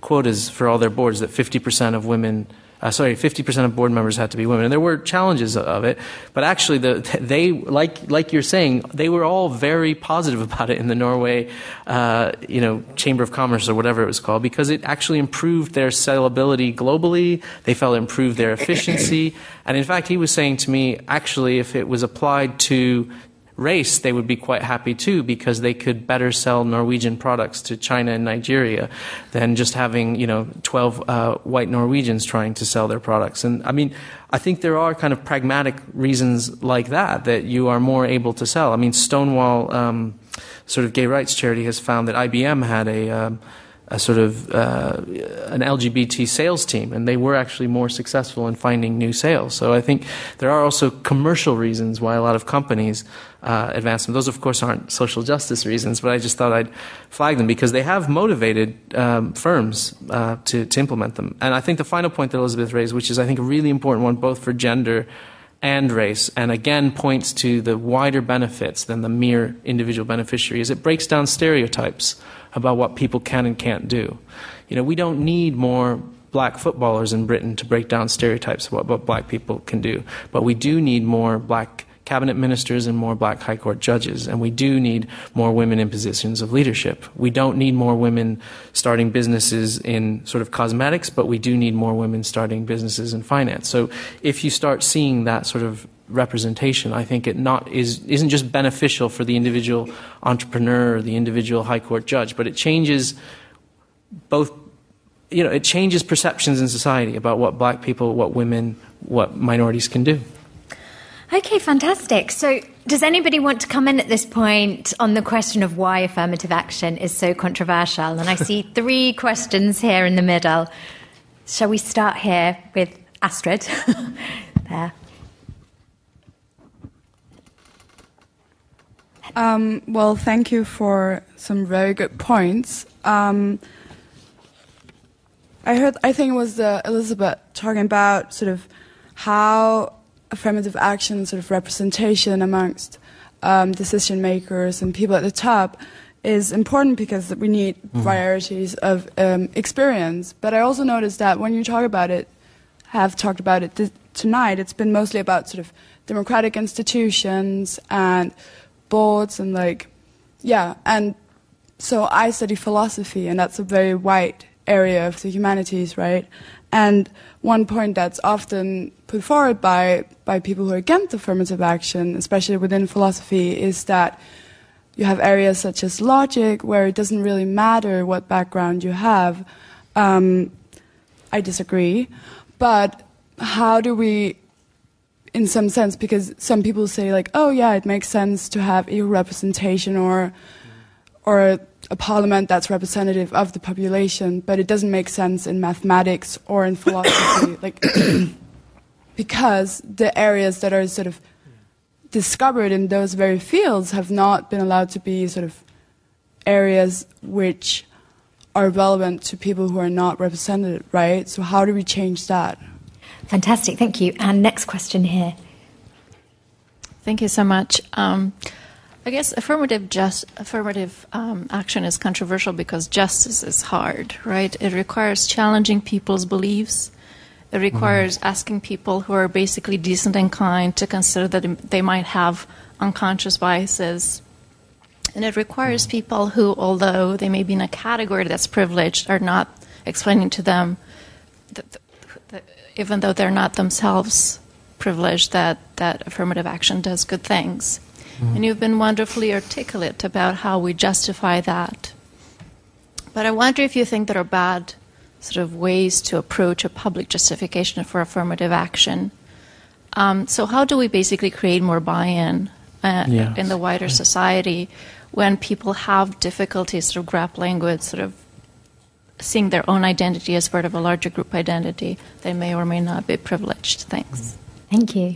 Speaker 4: quotas for all their boards that 50% of women uh, sorry, 50% of board members had to be women. And there were challenges of it, but actually, the, they, like, like you're saying, they were all very positive about it in the Norway, uh, you know, Chamber of Commerce or whatever it was called, because it actually improved their sellability globally. They felt improved their efficiency. And in fact, he was saying to me, actually, if it was applied to race, they would be quite happy too because they could better sell Norwegian products to China and Nigeria than just having, you know, 12 uh, white Norwegians trying to sell their products. And I mean, I think there are kind of pragmatic reasons like that that you are more able to sell. I mean, Stonewall, um, sort of gay rights charity, has found that IBM had a um, a sort of uh, an LGBT sales team, and they were actually more successful in finding new sales. So I think there are also commercial reasons why a lot of companies uh, advance them. Those, of course, aren't social justice reasons, but I just thought I'd flag them because they have motivated um, firms uh, to, to implement them. And I think the final point that Elizabeth raised, which is I think a really important one, both for gender and race, and again points to the wider benefits than the mere individual beneficiary, is it breaks down stereotypes about what people can and can't do. You know, we don't need more black footballers in Britain to break down stereotypes about what black people can do, but we do need more black cabinet ministers and more black high court judges. And we do need more women in positions of leadership. We don't need more women starting businesses in sort of cosmetics, but we do need more women starting businesses in finance. So if you start seeing that sort of representation, I think it not is isn't just beneficial for the individual entrepreneur or the individual high court judge, but it changes both you know, it changes perceptions in society about what black people, what women, what minorities can do.
Speaker 2: Okay, fantastic. So, does anybody want to come in at this point on the question of why affirmative action is so controversial? And I see three questions here in the middle. Shall we start here with Astrid? there.
Speaker 7: Um, well, thank you for some very good points. Um, I heard, I think it was uh, Elizabeth talking about sort of how affirmative action, sort of representation amongst um, decision makers and people at the top is important because we need mm-hmm. varieties of um, experience. But I also noticed that when you talk about it, have talked about it th- tonight, it's been mostly about sort of democratic institutions and boards and like, yeah. And so I study philosophy, and that's a very wide area of the humanities, right? And one point that's often put forward by, by people who are against affirmative action, especially within philosophy, is that you have areas such as logic where it doesn't really matter what background you have. Um, I disagree. But how do we, in some sense, because some people say, like, oh, yeah, it makes sense to have equal representation or, or a parliament that's representative of the population, but it doesn't make sense in mathematics or in philosophy, like because the areas that are sort of discovered in those very fields have not been allowed to be sort of areas which are relevant to people who are not represented, right? So how do we change that?
Speaker 2: Fantastic, thank you. And next question here.
Speaker 8: Thank you so much. Um, I guess affirmative just affirmative um, action is controversial because justice is hard, right? It requires challenging people's beliefs. It requires mm-hmm. asking people who are basically decent and kind to consider that they might have unconscious biases. And it requires mm-hmm. people who, although they may be in a category that's privileged, are not explaining to them, that, that even though they're not themselves privileged, that, that affirmative action does good things. Mm. And you've been wonderfully articulate about how we justify that. But I wonder if you think there are bad sort of ways to approach a public justification for affirmative action. Um, so, how do we basically create more buy in uh, yes. in the wider society when people have difficulties sort of grappling with sort of seeing their own identity as part of a larger group identity? They may or may not be privileged. Thanks.
Speaker 2: Thank you.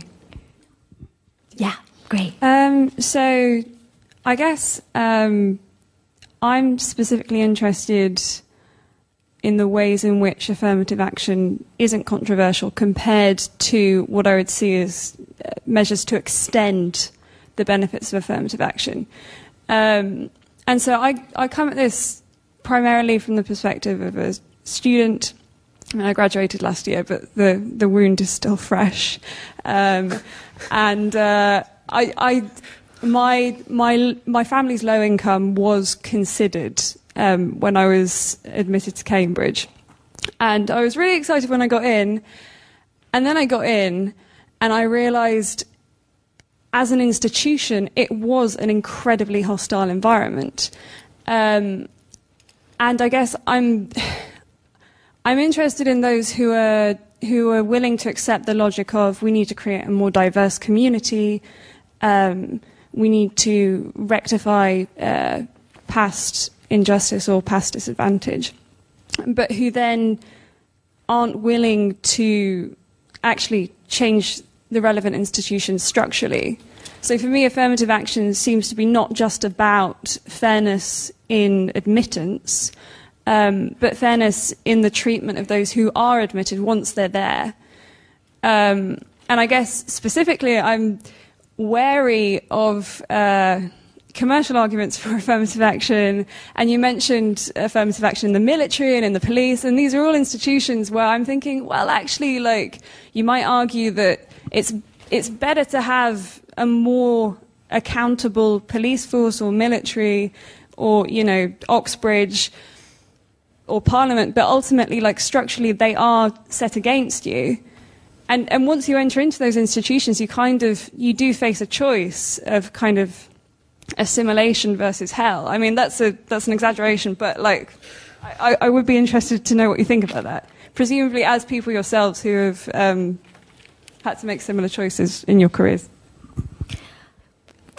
Speaker 2: Yeah. Great.
Speaker 9: Um, so, I guess um, I'm specifically interested in the ways in which affirmative action isn't controversial compared to what I would see as uh, measures to extend the benefits of affirmative action. Um, and so I, I come at this primarily from the perspective of a student. I, mean, I graduated last year, but the, the wound is still fresh. Um, and uh, I, I, my, my, my family's low income was considered um, when I was admitted to Cambridge. And I was really excited when I got in. And then I got in and I realized as an institution, it was an incredibly hostile environment. Um, and I guess I'm, I'm interested in those who are, who are willing to accept the logic of we need to create a more diverse community, um, we need to rectify uh, past injustice or past disadvantage, but who then aren't willing to actually change the relevant institutions structurally. So for me, affirmative action seems to be not just about fairness in admittance, um, but fairness in the treatment of those who are admitted once they're there. Um, and I guess specifically, I'm wary of uh, commercial arguments for affirmative action, and you mentioned affirmative action in the military and in the police, and these are all institutions where I'm thinking, well, actually, like, you might argue that it's it's better to have a more accountable police force or military or, you know, Oxbridge or parliament, but ultimately, like structurally, they are set against you. And, and once you enter into those institutions, you kind of, you do face a choice of kind of assimilation versus hell. I mean, that's, a, that's an exaggeration, but like, I, I would be interested to know what you think about that. Presumably, as people yourselves who have um, had to make similar choices in your careers.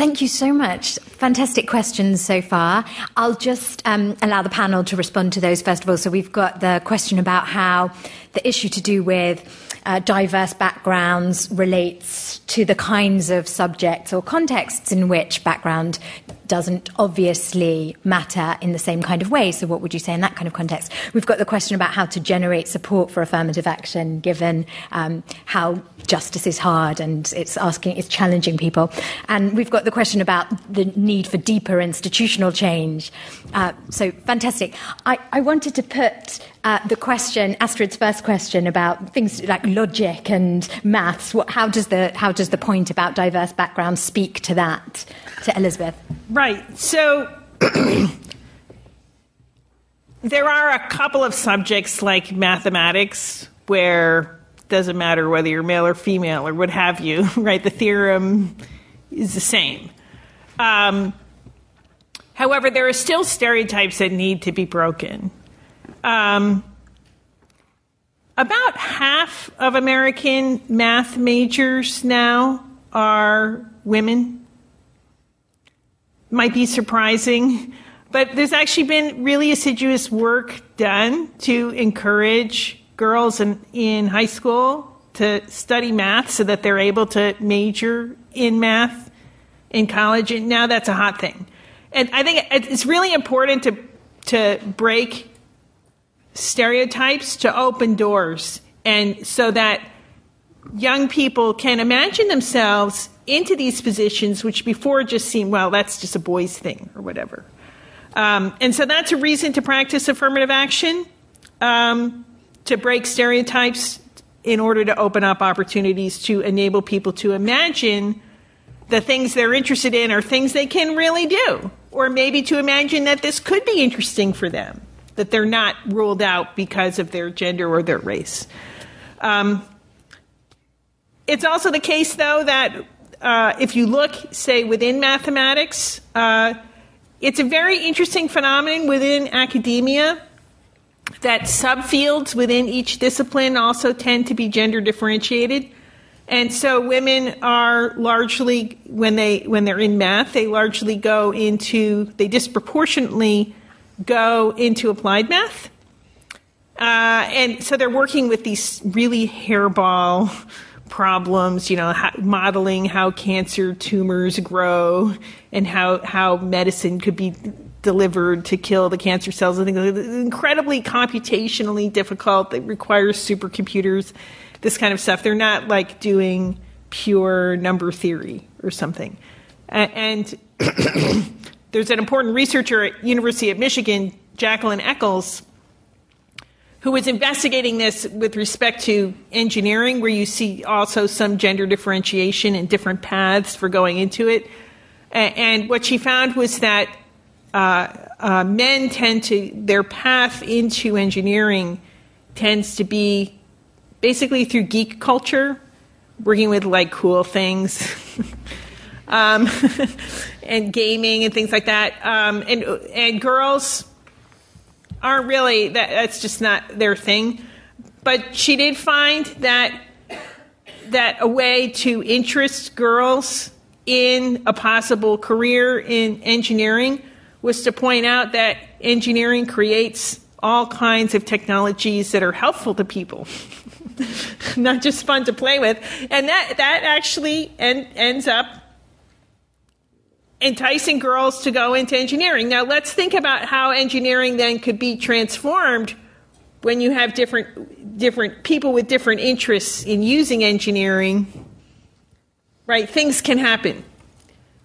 Speaker 2: Thank you so much. Fantastic questions so far. I'll just um, allow the panel to respond to those first of all. So, we've got the question about how the issue to do with uh, diverse backgrounds relates to the kinds of subjects or contexts in which background doesn't obviously matter in the same kind of way. So, what would you say in that kind of context? We've got the question about how to generate support for affirmative action given um, how justice is hard and it's asking, it's challenging people. And we've got the question about the need for deeper institutional change. Uh, so, fantastic. I, I wanted to put uh, the question, Astrid's first question about things like logic and maths. What, how, does the, how does the point about diverse backgrounds speak to that, to Elizabeth?
Speaker 3: Right. So there are a couple of subjects like mathematics where it doesn't matter whether you're male or female or what have you, right? The theorem is the same. Um, however, there are still stereotypes that need to be broken. Um, about half of American math majors now are women. Might be surprising, but there's actually been really assiduous work done to encourage girls in, in high school to study math so that they're able to major in math in college. And now that's a hot thing. And I think it's really important to, to break stereotypes to open doors and so that young people can imagine themselves into these positions which before just seemed well that's just a boys thing or whatever um, and so that's a reason to practice affirmative action um, to break stereotypes in order to open up opportunities to enable people to imagine the things they're interested in are things they can really do or maybe to imagine that this could be interesting for them that they're not ruled out because of their gender or their race. Um, it's also the case, though, that uh, if you look, say, within mathematics, uh, it's a very interesting phenomenon within academia that subfields within each discipline also tend to be gender differentiated. And so women are largely when they when they're in math, they largely go into they disproportionately go into applied math. Uh, and so they're working with these really hairball problems, you know, how, modeling how cancer tumors grow and how, how medicine could be delivered to kill the cancer cells. I think it's incredibly computationally difficult. It requires supercomputers, this kind of stuff. They're not like doing pure number theory or something. And there's an important researcher at University of Michigan, Jacquelynne Eccles, who was investigating this with respect to engineering, where you see also some gender differentiation and different paths for going into it. And what she found was that uh, uh, men tend to, their path into engineering tends to be basically through geek culture, working with like cool things. um, and gaming and things like that. Um, and and girls aren't really that, that's just not their thing. But she did find that that a way to interest girls in a possible career in engineering was to point out that engineering creates all kinds of technologies that are helpful to people, not just fun to play with. And that, that actually en- ends up enticing girls to go into engineering. Now, let's think about how engineering then could be transformed when you have different, different people with different interests in using engineering. Right? Things can happen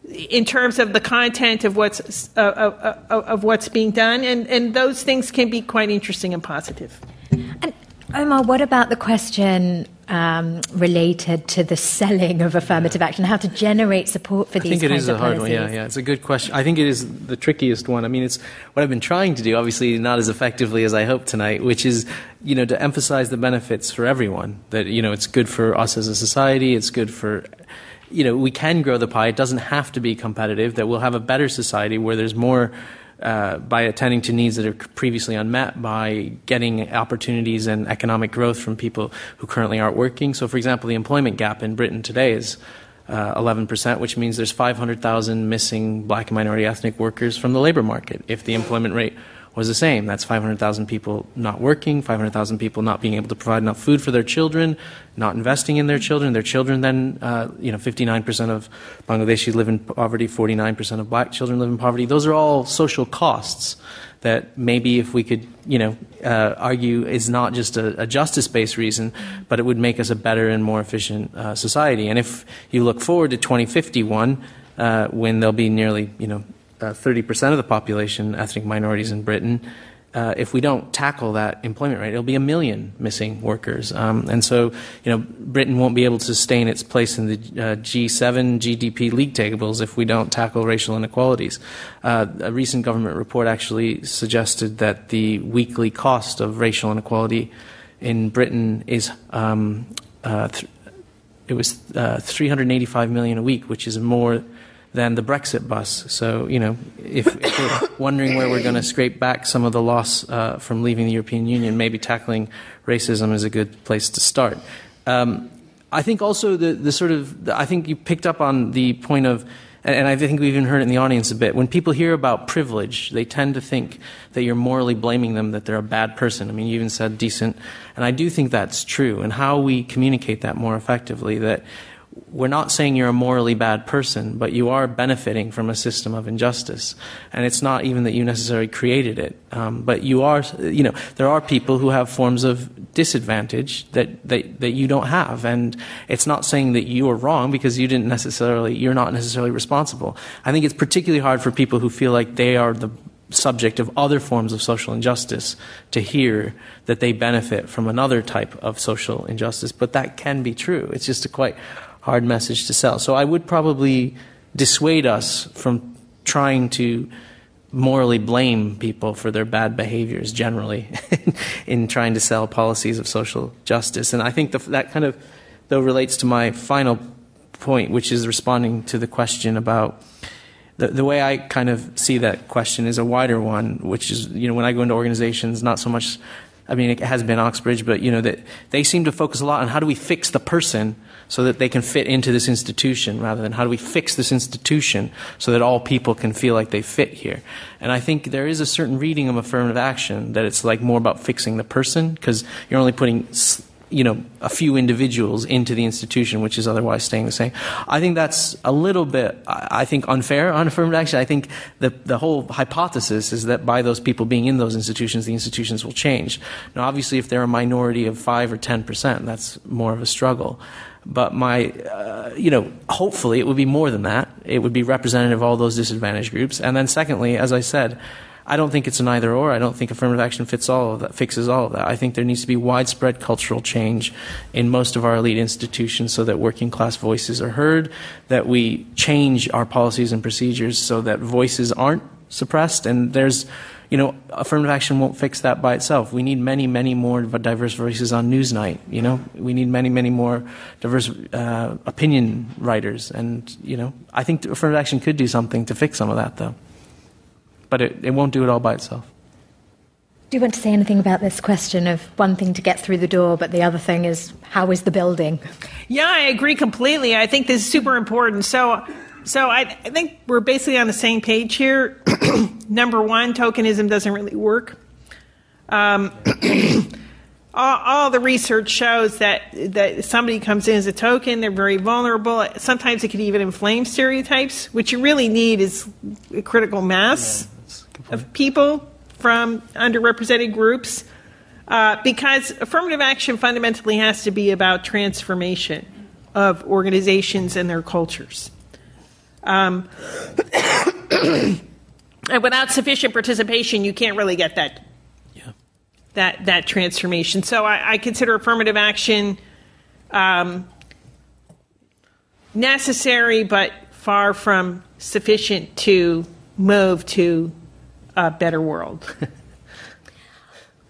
Speaker 3: in terms of the content of what's, uh, uh, uh, of what's being done, and, and those things can be quite interesting and positive.
Speaker 2: And Omar, what about the question um, related to the selling of affirmative action, how to generate support for
Speaker 4: I
Speaker 2: these
Speaker 4: think it is a hard one. Yeah, yeah. It's a good question. I think it is the trickiest one. I mean, it's what I've been trying to do. Obviously, not as effectively as I hope tonight, which is you know to emphasize the benefits for everyone. That you know it's good for us as a society. It's good for you know we can grow the pie. It doesn't have to be competitive. That we'll have a better society where there's more. Uh, by attending to needs that are previously unmet, by getting opportunities and economic growth from people who currently aren't working. So, for example, the employment gap in Britain today is uh, 11%, which means there's 500,000 missing black and minority ethnic workers from the labor market. If the employment rate was the same, that's 500,000 people not working, 500,000 people not being able to provide enough food for their children, not investing in their children. Their children then, uh, you know, 59% of Bangladeshis live in poverty, 49% of black children live in poverty. Those are all social costs that maybe if we could, you know, uh, argue is not just a, a justice-based reason, but it would make us a better and more efficient uh, society. And if you look forward to 2051, uh, when there'll be nearly, you know, 30% of the population ethnic minorities in Britain, uh, if we don't tackle that employment rate, it'll be a million missing workers. Um, and so, you know, Britain won't be able to sustain its place in the uh, G7 GDP league tables if we don't tackle racial inequalities. Uh, a recent government report actually suggested that the weekly cost of racial inequality in Britain is um, uh, th- it was uh, 385 million a week, which is more than the Brexit bus. So, you know, if, if we're wondering where we're going to scrape back some of the loss uh, from leaving the European Union, maybe tackling racism is a good place to start. Um, I think also the, the sort of, the, I think you picked up on the point of, and I think we even heard it in the audience a bit. When people hear about privilege, they tend to think that you're morally blaming them that they're a bad person. I mean, you even said decent. And I do think that's true. And how we communicate that more effectively, that we're not saying you're a morally bad person, but you are benefiting from a system of injustice. And it's not even that you necessarily created it, um, but you are, you know, there are people who have forms of disadvantage that, that, that you don't have. And it's not saying that you are wrong because you didn't necessarily, you're not necessarily responsible. I think it's particularly hard for people who feel like they are the subject of other forms of social injustice to hear that they benefit from another type of social injustice. But that can be true. It's just a quite hard message to sell. So I would probably dissuade us from trying to morally blame people for their bad behaviors generally in trying to sell policies of social justice. And I think the, that kind of, though, relates to my final point, which is responding to the question about the, the way I kind of see that question is a wider one, which is, you know, when I go into organizations, not so much, I mean, it has been Oxbridge, but, you know, that they seem to focus a lot on how do we fix the person so that they can fit into this institution rather than how do we fix this institution so that all people can feel like they fit here. And I think there is a certain reading of affirmative action that it's like more about fixing the person because you're only putting you know a few individuals into the institution, which is otherwise staying the same. I think that's a little bit, I think, unfair on affirmative action. I think the the whole hypothesis is that by those people being in those institutions, the institutions will change. Now, obviously, if they're a minority of five or ten percent, that's more of a struggle. But my, uh, you know, hopefully it would be more than that. It would be representative of all those disadvantaged groups. And then, secondly, as I said, I don't think it's an either or. I don't think affirmative action fits all of that, fixes all of that. I think there needs to be widespread cultural change in most of our elite institutions so that working class voices are heard, that we change our policies and procedures so that voices aren't suppressed. And there's, you know, affirmative action won't fix that by itself. We need many, many more diverse voices on Newsnight. You know, we need many, many more diverse uh, opinion writers. And, you know, I think affirmative action could do something to fix some of that, though but it, it won't do it all by itself.
Speaker 2: Do you want to say anything about this question of one thing to get through the door, but the other thing is how is the building?
Speaker 3: Yeah, I agree completely. I think this is super important. So, so I, I think we're basically on the same page here. Number one, tokenism doesn't really work. Um, all, all, the research shows that that somebody comes in as a token, they're very vulnerable. Sometimes it could even inflame stereotypes. What you really need is a critical mass yeah, of people from underrepresented groups, uh, because affirmative action fundamentally has to be about transformation of organizations and their cultures. Um, and without sufficient participation, you can't really get that that that transformation. So I, I consider affirmative action um, necessary but far from sufficient to move to a better world.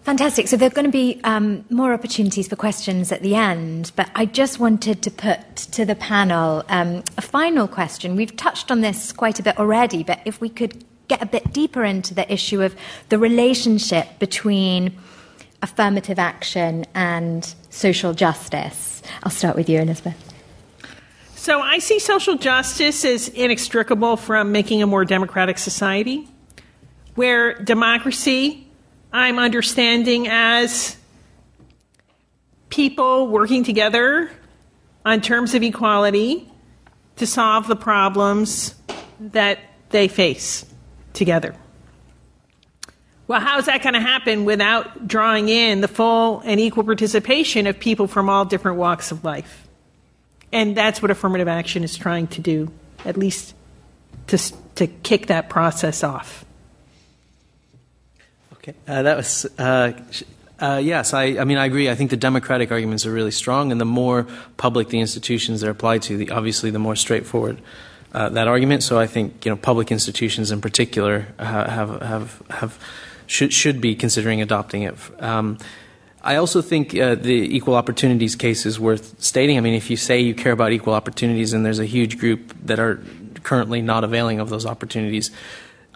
Speaker 2: Fantastic. So there are going to be um, more opportunities for questions at the end, but I just wanted to put to the panel um, a final question. We've touched on this quite a bit already, but if we could get a bit deeper into the issue of the relationship between affirmative action and social justice. I'll start with you, Elizabeth.
Speaker 3: So I see social justice as inextricable from making a more democratic society, where democracy I'm understanding as people working together on terms of equality to solve the problems that they face together. Well, how's that going to happen without drawing in the full and equal participation of people from all different walks of life? And that's what affirmative action is trying to do, at least to, to kick that process off.
Speaker 4: Okay, uh, that was. Uh, uh, yes, I, I, mean, I agree. I think the democratic arguments are really strong, and the more public the institutions are applied to, the, obviously, the more straightforward uh, that argument. So I think you know public institutions in particular have have have should should be considering adopting it. Um, I also think uh, the equal opportunities case is worth stating. I mean, if you say you care about equal opportunities and there's a huge group that are currently not availing of those opportunities,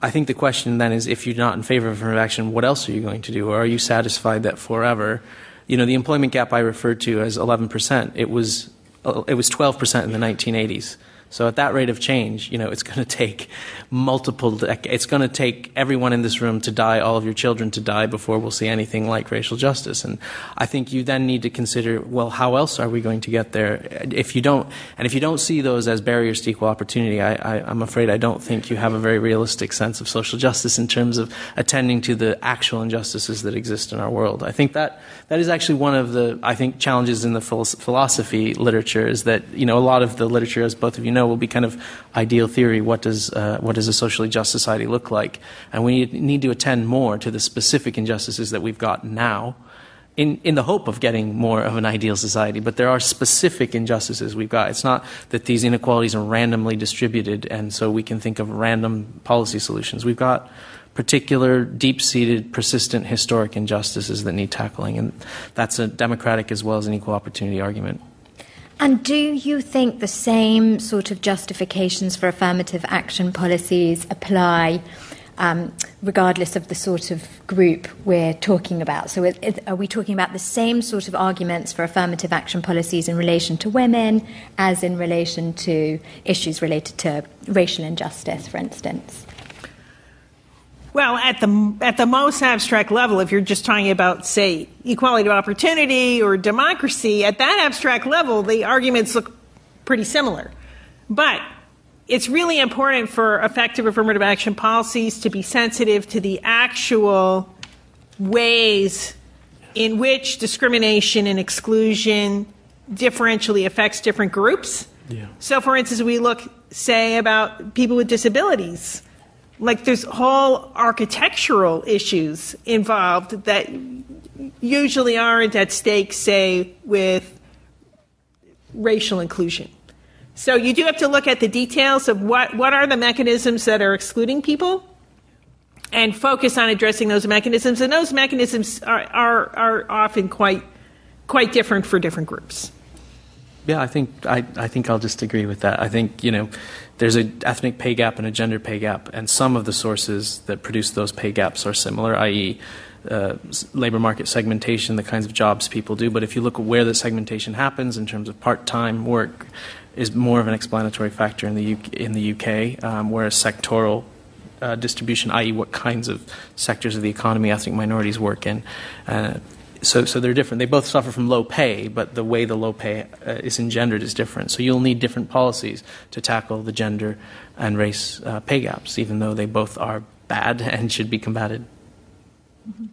Speaker 4: I think the question then is if you're not in favor of affirmative action, what else are you going to do? Or are you satisfied that forever, you know, the employment gap I referred to as 11%, it was, uh, it was 12% in the 1980s. So at that rate of change, you know, it's going to take multiple. Dec- it's going to take everyone in this room to die, all of your children to die before we'll see anything like racial justice. And I think you then need to consider, well, how else are we going to get there? If you don't, and if you don't see those as barriers to equal opportunity, I, I, I'm afraid I don't think you have a very realistic sense of social justice in terms of attending to the actual injustices that exist in our world. I think that that is actually one of the, I think, challenges in the philosophy literature is that you know a lot of the literature, as both of you know know will be kind of ideal theory. What does, uh, what does a socially just society look like? And we need to attend more to the specific injustices that we've got now. In, in the hope of getting more of an ideal society, but there are specific injustices we've got. It's not that these inequalities are randomly distributed and so we can think of random policy solutions. We've got particular deep seated, persistent historic injustices that need tackling, and that's a democratic as well as an equal opportunity argument.
Speaker 2: And do you think the same sort of justifications for affirmative action policies apply um, regardless of the sort of group we're talking about? So, are we talking about the same sort of arguments for affirmative action policies in relation to women as in relation to issues related to racial injustice, for instance?
Speaker 3: Well, at the at the most abstract level, if you're just talking about, say, equality of opportunity or democracy, at that abstract level, the arguments look pretty similar. But it's really important for effective affirmative action policies to be sensitive to the actual ways in which discrimination and exclusion differentially affects different groups. Yeah. So, for instance, we look, say, about people with disabilities like there's whole architectural issues involved that usually aren't at stake, say, with racial inclusion. So you do have to look at the details of what, what are the mechanisms that are excluding people and focus on addressing those mechanisms. And those mechanisms are, are, are often quite, quite different for different groups.
Speaker 4: Yeah, I think I, I think I'll just agree with that. I think you know there's an ethnic pay gap and a gender pay gap, and some of the sources that produce those pay gaps are similar, i.e., uh, labor market segmentation, the kinds of jobs people do. But if you look at where the segmentation happens in terms of part-time work, is more of an explanatory factor in the UK, in the UK, um, whereas sectoral uh, distribution, i.e., what kinds of sectors of the economy ethnic minorities work in, uh, so, so they're different. They both suffer from low pay, but the way the low pay uh, is engendered is different. So you'll need different policies to tackle the gender and race uh, pay gaps, even though they both are bad and should be combated.
Speaker 2: Mm-hmm.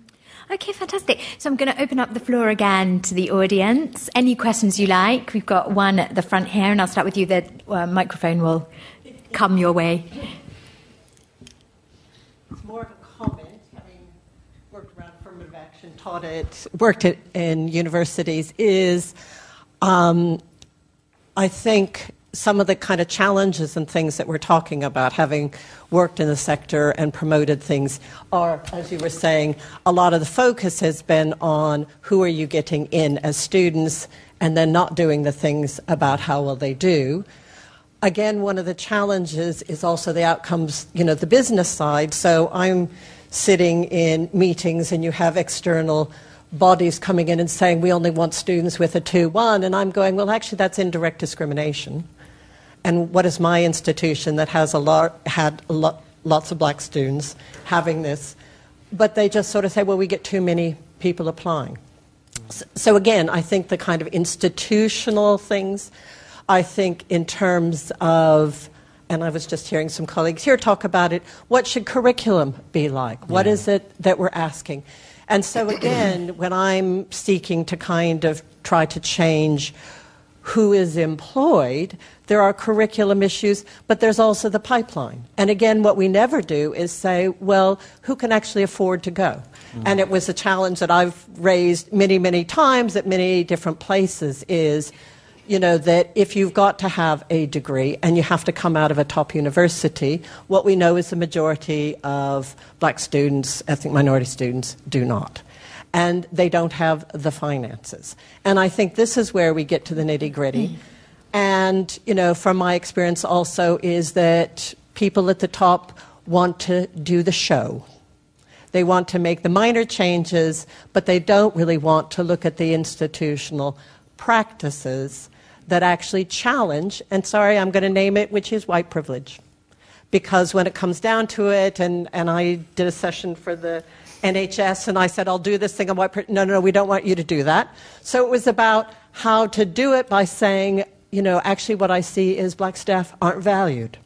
Speaker 2: Okay, fantastic. So I'm going to open up the floor again to the audience. Any questions you like? We've got one at the front here, and I'll start with you. The uh, microphone will come your way.
Speaker 10: It's more of a taught it, worked it in universities, is Um, I think some of the kind of challenges and things that we're talking about, having worked in the sector and promoted things, are, as you were saying, a lot of the focus has been on who are you getting in as students and then not doing the things about how well they do. Again, one of the challenges is also the outcomes, you know, the business side. So I'm sitting in meetings and you have external bodies coming in and saying we only want students with a 2-1 and I'm going well actually that's indirect discrimination and what is my institution that has a lot, had a lot, lots of black students having this? But they just sort of say, well, we get too many people applying. So, so again, I think the kind of institutional things, I think in terms of, and I was just hearing some colleagues here talk about it, what should curriculum be like? What yeah. is it that we're asking? And so again, when I'm seeking to kind of try to change who is employed, there are curriculum issues, but there's also the pipeline. And again, what we never do is say, well, who can actually afford to go? Mm-hmm. And it was a challenge that I've raised many, many times at many different places is, you know, that if you've got to have a degree and you have to come out of a top university, what we know is the majority of black students, ethnic minority students, do not and they don't have the finances. And I think this is where we get to the nitty gritty. And, you know, from my experience also, is that people at the top want to do the show. They want to make the minor changes, but they don't really want to look at the institutional practices that actually challenge, and sorry, I'm going to name it, which is white privilege. Because when it comes down to it, and, and I did a session for the NHS and I said, I'll do this thing on white. No, no, no, we don't want you to do that. So it was about how to do it by saying, you know, actually what I see is black staff aren't valued.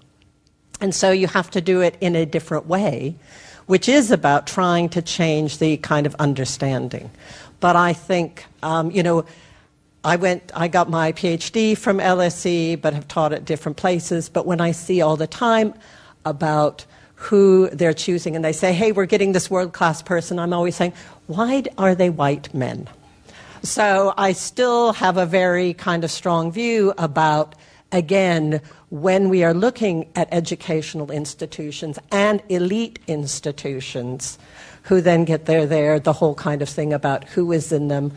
Speaker 10: And so you have to do it in a different way, which is about trying to change the kind of understanding. But I think, um, you know, I went, I got my PhD from LSE, but have taught at different places. But when I see all the time about who they're choosing and they say, hey, we're getting this world class person, I'm always saying, why are they white men? So I still have a very kind of strong view about, again, when we are looking at educational institutions and elite institutions, who then get there, there, the whole kind of thing about who is in them,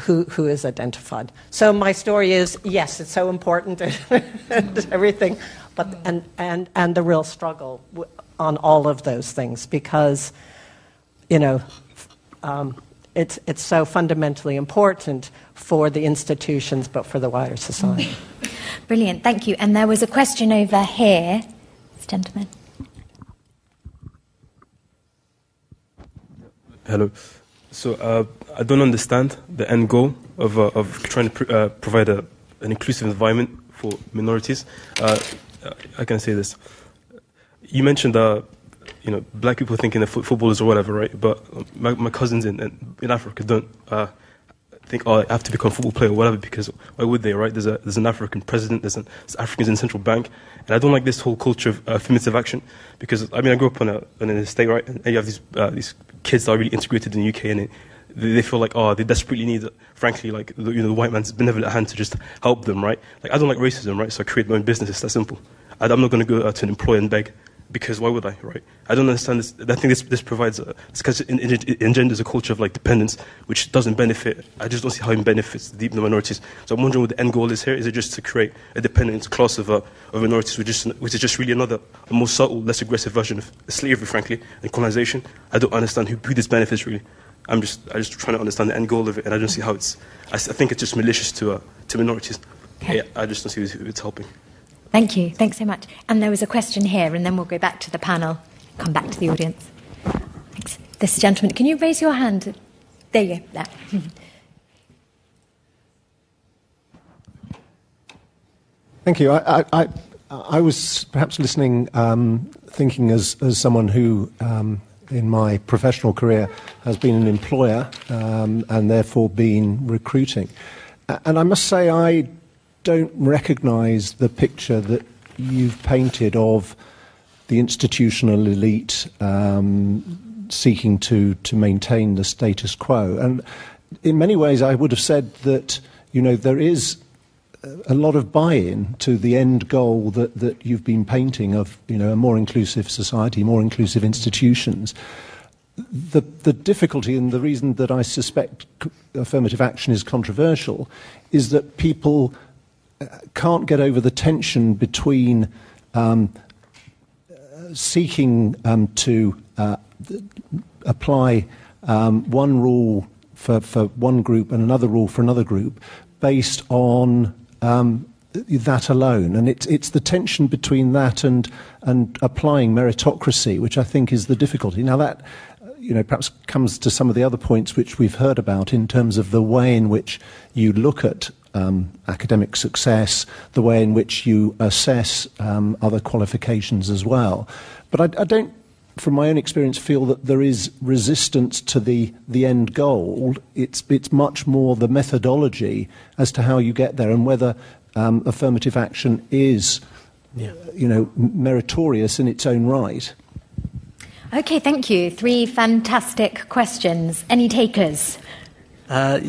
Speaker 10: who, who is identified. So my story is yes, it's so important and everything, but and, and, and the real struggle on all of those things because, you know, um, it's, it's so fundamentally important for the institutions, but for the wider society.
Speaker 2: Brilliant, thank you. And there was a question over here, this gentleman.
Speaker 11: Hello. So uh, I don't understand the end goal of, uh, of trying to pr- uh, provide a, an inclusive environment for minorities. Uh, I can say this you mentioned uh, you know black people thinking they're footballers or whatever, right? But my, my cousins in, in Africa don't uh, think oh I have to become a football player or whatever because why would they, right? There's a there's an African president, there's, an, there's Africans in central bank, and I don't like this whole culture of uh, affirmative action because I mean I grew up on a in an estate, right? And you have these uh, these kids that are really integrated in the UK and. They feel like oh they desperately need frankly like the, you know the white man's benevolent hand to just help them right like I don't like racism right so I create my own business it's that simple I, am not going to go to an employer and beg because why would I, right? I don't understand this. I think this, this provides, a, it, engenders a culture of like dependence, which doesn't benefit. I just don't see how it benefits the, the minorities. So I'm wondering what the end goal is here. Is it just to create a dependent class of, uh, of minorities, which is, which is just really another, a more subtle, less aggressive version of slavery, frankly, and colonization? I don't understand who, who this benefits really. I'm just, I'm just trying to understand the end goal of it, and I don't see how it's. I, I think it's just malicious to, uh, to minorities. Okay. Yeah, I just don't see who it's helping.
Speaker 2: Thank you. Thanks so much. And there was a question here, and then we'll go back to the panel, come back to the audience. Thanks. This gentleman, can you raise your hand? There you go. There.
Speaker 12: Thank you. I, I, I, was perhaps listening, um, thinking as, as someone who, um, in my professional career, has been an employer um, and therefore been recruiting. And I must say, I don't recognise the picture that you've painted of the institutional elite um, seeking to, to maintain the status quo. And in many ways, I would have said that you know, there is a lot of buy-in to the end goal that, that you've been painting of, you know, a more inclusive society, more inclusive institutions. The, the difficulty and the reason that I suspect affirmative action is controversial is that people uh, can't get over the tension between um, seeking um, to uh, apply um, one rule for, for one group and another rule for another group based on um, that alone. And it's, it's the tension between that and, and applying meritocracy, which I think is the difficulty. Now, that you know, perhaps comes to some of the other points which we've heard about in terms of the way in which you look at um, academic success, the way in which you assess um, other qualifications as well. But I, I don't from my own experience, feel that there is resistance to the, the end goal. It's, it's much more the methodology as to how you get there and whether um, affirmative action is, yeah. you know, meritorious in its own right.
Speaker 2: Okay, thank you. Three fantastic questions. Any takers? Uh,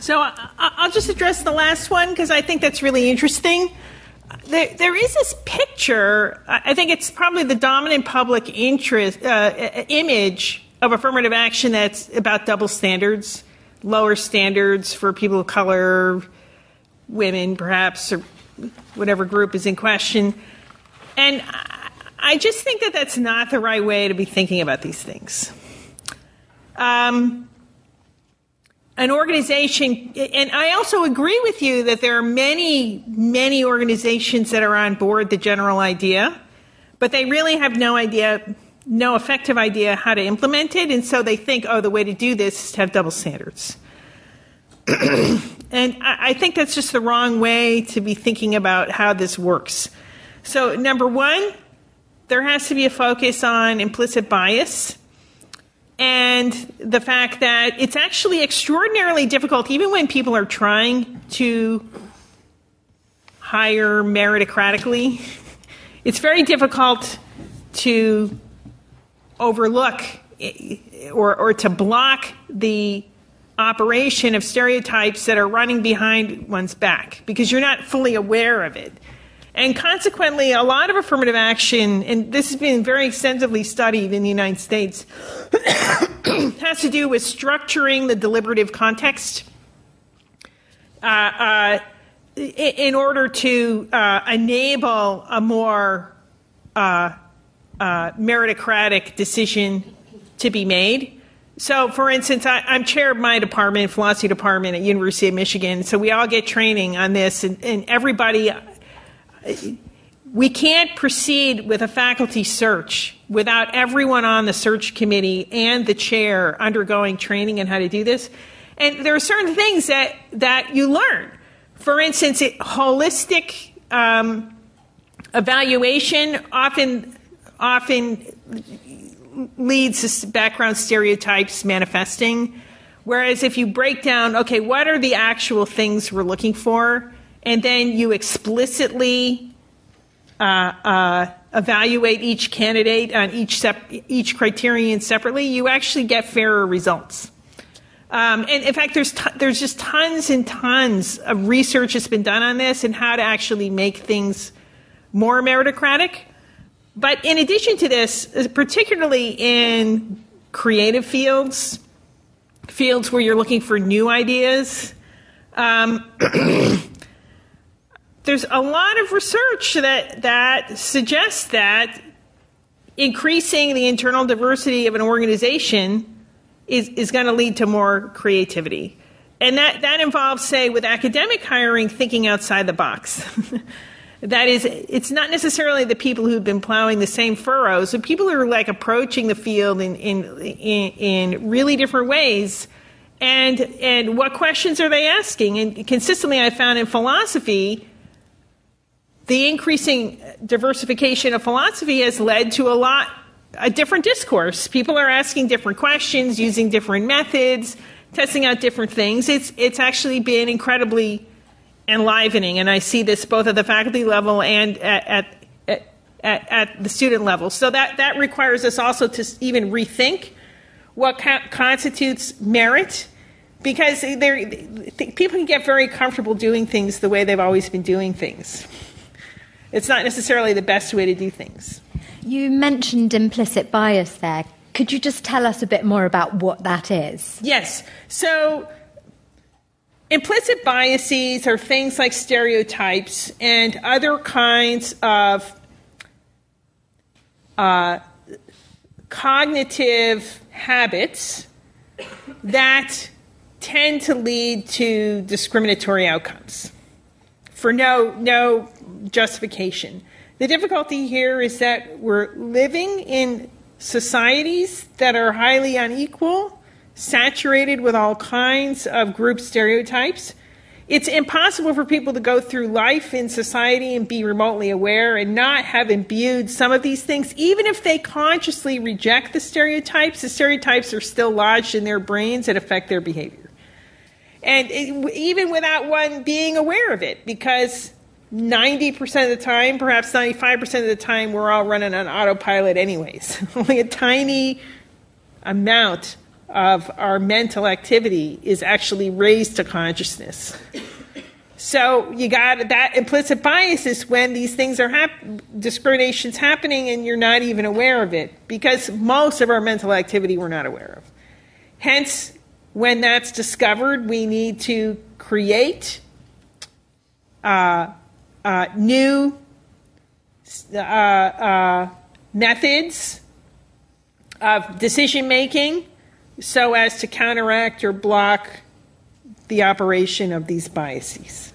Speaker 3: so I'll just address the last one because I think that's really interesting there, there is this picture. I think it's probably the dominant public interest uh, image of affirmative action that's about double standards, lower standards for people of color, women, perhaps, or whatever group is in question. And I just think that that's not the right way to be thinking about these things. Um, an organization, and I also agree with you that there are many, many organizations that are on board the general idea, but they really have no idea, no effective idea how to implement it, and so they think, oh, the way to do this is to have double standards. and I think that's just the wrong way to be thinking about how this works. So, number one, there has to be a focus on implicit bias and the fact that it's actually extraordinarily difficult, even when people are trying to hire meritocratically, it's very difficult to overlook eh, or, or to block the operation of stereotypes that are running behind one's back because you're not fully aware of it. And consequently, a lot of affirmative action, and this has been very extensively studied in the United States, has to do with structuring the deliberative context uh, uh, in order to uh, enable a more uh, uh, meritocratic decision to be made. So, for instance, I, am chair of my department, philosophy department at University of Michigan. So we all get training on this, and, and everybody we can't proceed with a faculty search without everyone on the search committee and the chair undergoing training in how to do this. And there are certain things that, that you learn. For instance, it, holistic um, evaluation often often leads to background stereotypes manifesting. Whereas if you break down, okay, what are the actual things we're looking for, and then you explicitly uh, uh, evaluate each candidate on each sep- each criterion separately, you actually get fairer results. Um, and in fact, there's t- there's just tons and tons of research that's been done on this and how to actually make things more meritocratic. But in addition to this, particularly in creative fields, fields where you're looking for new ideas, um, there's a lot of research that, that suggests that increasing the internal diversity of an organization is, is going to lead to more creativity. And that, that involves, say, with academic hiring, thinking outside the box. that is, it's not necessarily the people who've been plowing the same furrows, but people are like approaching the field in, in, in, in really different ways. And, and what questions are they asking? And consistently, I found in philosophy, the increasing diversification of philosophy has led to a lot a different discourse. People are asking different questions, using different methods, testing out different things. It's it's actually been incredibly enlivening, and I see this both at the faculty level and at at, at, at the student level. So that that requires us also to even rethink what constitutes merit because people can get very comfortable doing things the way they've always been doing things. It's not necessarily the best way to do things.
Speaker 2: You mentioned implicit bias there. Could you just tell us a bit more about what that is?
Speaker 3: Yes. So, implicit biases are things like stereotypes and other kinds of uh, cognitive habits that tend to lead to discriminatory outcomes for no no justification. The difficulty here is that we're living in societies that are highly unequal, saturated with all kinds of group stereotypes. It's impossible for people to go through life in society and be remotely aware and not have imbued some of these things. Even if they consciously reject the stereotypes, the stereotypes are still lodged in their brains and affect their behavior. And it, even without one being aware of it, because 90% of the time, perhaps 95% of the time, we're all running on autopilot, anyways. Only a tiny amount of our mental activity is actually raised to consciousness. So you got that implicit bias is when these things are hap- discriminations happening and you're not even aware of it because most of our mental activity we're not aware of. Hence, when that's discovered, we need to create uh, uh, new uh, uh methods of decision making so as to counteract or block the operation of these biases.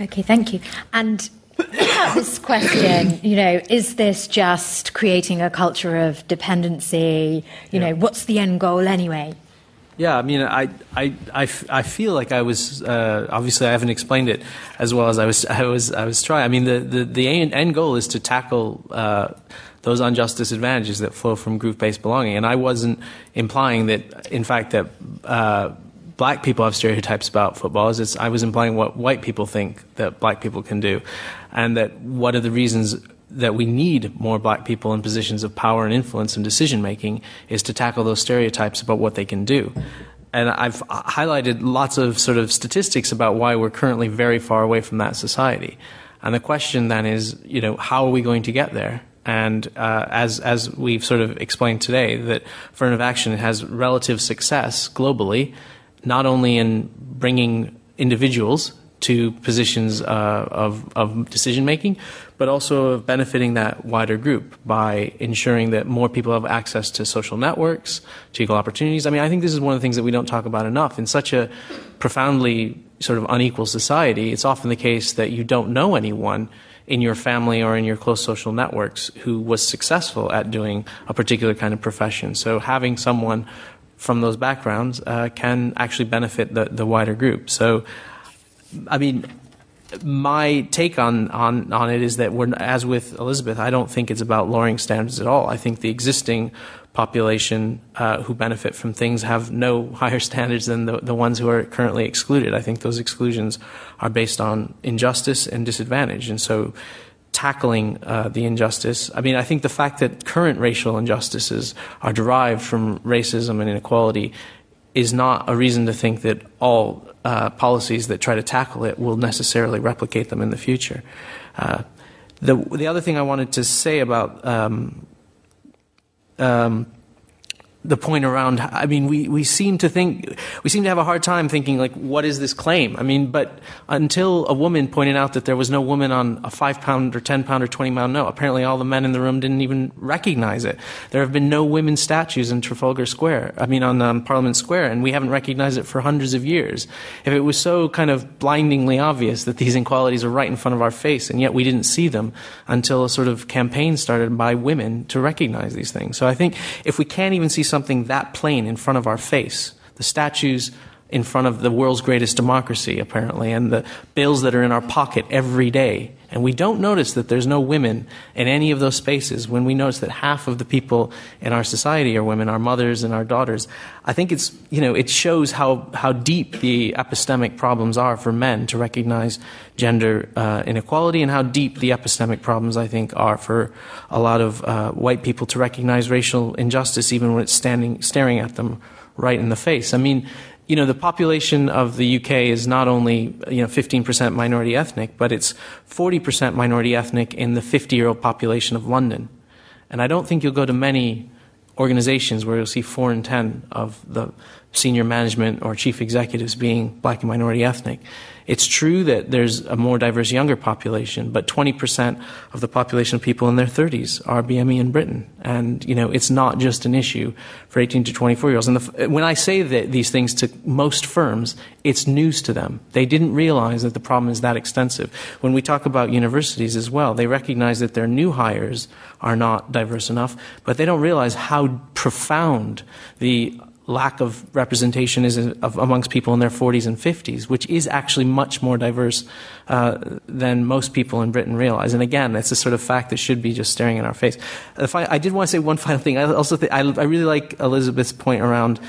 Speaker 2: Okay, thank you. And this question, you know, is this just creating a culture of dependency? You yeah. know, what's the end goal anyway?
Speaker 4: Yeah, I mean, I, I, I, I feel like I was uh, obviously I haven't explained it as well as I was I was I was trying. I mean, the the, the end goal is to tackle uh, those unjust disadvantages that flow from group-based belonging. And I wasn't implying that, in fact, that uh, black people have stereotypes about football. It's, I was implying what white people think that black people can do, and that what are the reasons that we need more black people in positions of power and influence and decision making is to tackle those stereotypes about what they can do. And I've highlighted lots of sort of statistics about why we're currently very far away from that society. And the question then is, you know, how are we going to get there? And uh, as as we've sort of explained today, that affirmative action has relative success globally, not only in bringing individuals to positions uh, of of decision making, but also of benefiting that wider group by ensuring that more people have access to social networks, to equal opportunities. I mean, I think this is one of the things that we don't talk about enough. In such a profoundly sort of unequal society, it's often the case that you don't know anyone in your family or in your close social networks who was successful at doing a particular kind of profession. So having someone from those backgrounds uh, can actually benefit the, the wider group. So, I mean, my take on, on, on it is that we're, as with Elizabeth, I don't think it's about lowering standards at all. I think the existing population uh, who benefit from things have no higher standards than the, the ones who are currently excluded. I think those exclusions are based on injustice and disadvantage. And so tackling uh, the injustice, I mean, I think the fact that current racial injustices are derived from racism and inequality is not a reason to think that all uh, policies that try to tackle it will necessarily replicate them in the future. Uh, the the other thing I wanted to say about um, um, the point around i mean we, we seem to think we seem to have a hard time thinking like what is this claim? I mean but until a woman pointed out that there was no woman on a five pound or ten pound or twenty pound note apparently all the men in the room didn't even recognize it. There have been no women statues in trafalgar square i mean on um, parliament square and we haven't recognized it for hundreds of years. If it was so kind of blindingly obvious that these inequalities are right in front of our face and yet we didn't see them until a sort of campaign started by women to recognize these things. So i think if we can't even see that plain in front of our face. The statues in front of the world's greatest democracy, apparently, and the bills that are in our pocket every day. And we don't notice that there's no women in any of those spaces when we notice that half of the people in our society are women, our mothers and our daughters. I think it's, you know, it shows how, how deep the epistemic problems are for men to recognize gender uh, inequality and how deep the epistemic problems, I think, are for a lot of uh, white people to recognize racial injustice even when it's standing, staring at them right in the face. I mean, you know, the population of the UK is not only, you know, 15% minority ethnic, but it's 40% minority ethnic in the 50 year old population of London. And I don't think you'll go to many organizations where you'll see four in 10 of the senior management or chief executives being black and minority ethnic. It's true that there's a more diverse younger population, but 20% of the population of people in their 30s are BME in Britain. And, you know, it's not just an issue for 18 to 24 year olds. And the, when I say that these things to most firms, it's news to them. They didn't realize that the problem is that extensive. When we talk about universities as well, they recognize that their new hires are not diverse enough, but they don't realize how profound the lack of representation is of, amongst people in their 40s and 50s, which is actually much more diverse uh, than most people in Britain realize. And again, that's a sort of fact that should be just staring in our face. I, I, did want to say one final thing. I also think, I, I really like Elizabeth's point around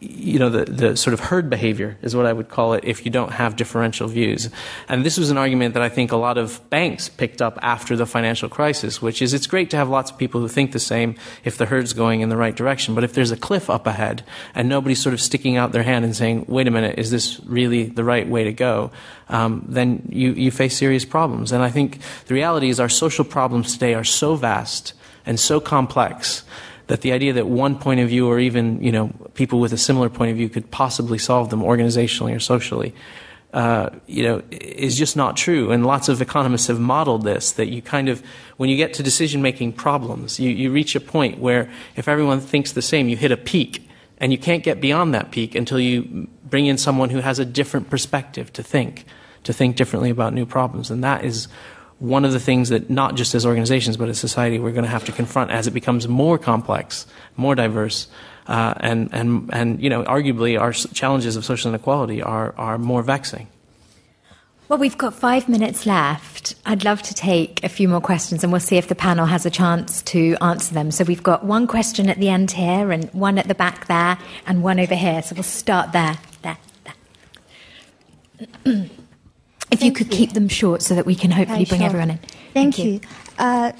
Speaker 4: you know, the, the sort of herd behavior is what I would call it if you don't have differential views. And this was an argument that I think a lot of banks picked up after the financial crisis, which is it's great to have lots of people who think the same if the herd's going in the right direction. But if there's a cliff up ahead and nobody's sort of sticking out their hand and saying, wait a minute, is this really the right way to go? Um, then you, you face serious problems. And I think the reality is our social problems today are so vast and so complex that the idea that one point of view or even you know people with a similar point of view could possibly solve them organizationally or socially uh, you know is just not true. And lots of economists have modeled this that you kind of when you get to decision making problems you, you reach a point where if everyone thinks the same you hit a peak. And you can't get beyond that peak until you bring in someone who has a different perspective to think to think differently about new problems. And that is one of the things that not just as organizations but as society we're going to have to confront as it becomes more complex, more diverse, uh, and and and you know arguably our challenges of social inequality are are more vexing.
Speaker 2: Well, we've got five minutes left. I'd love to take a few more questions and we'll see if the panel has a chance to answer them. So we've got one question at the end here and one at the back there and one over here. So we'll start there, there, there. If Thank you could you. keep them short so that we can hopefully bring sure. everyone in.
Speaker 13: Thank, Thank you. you. Uh,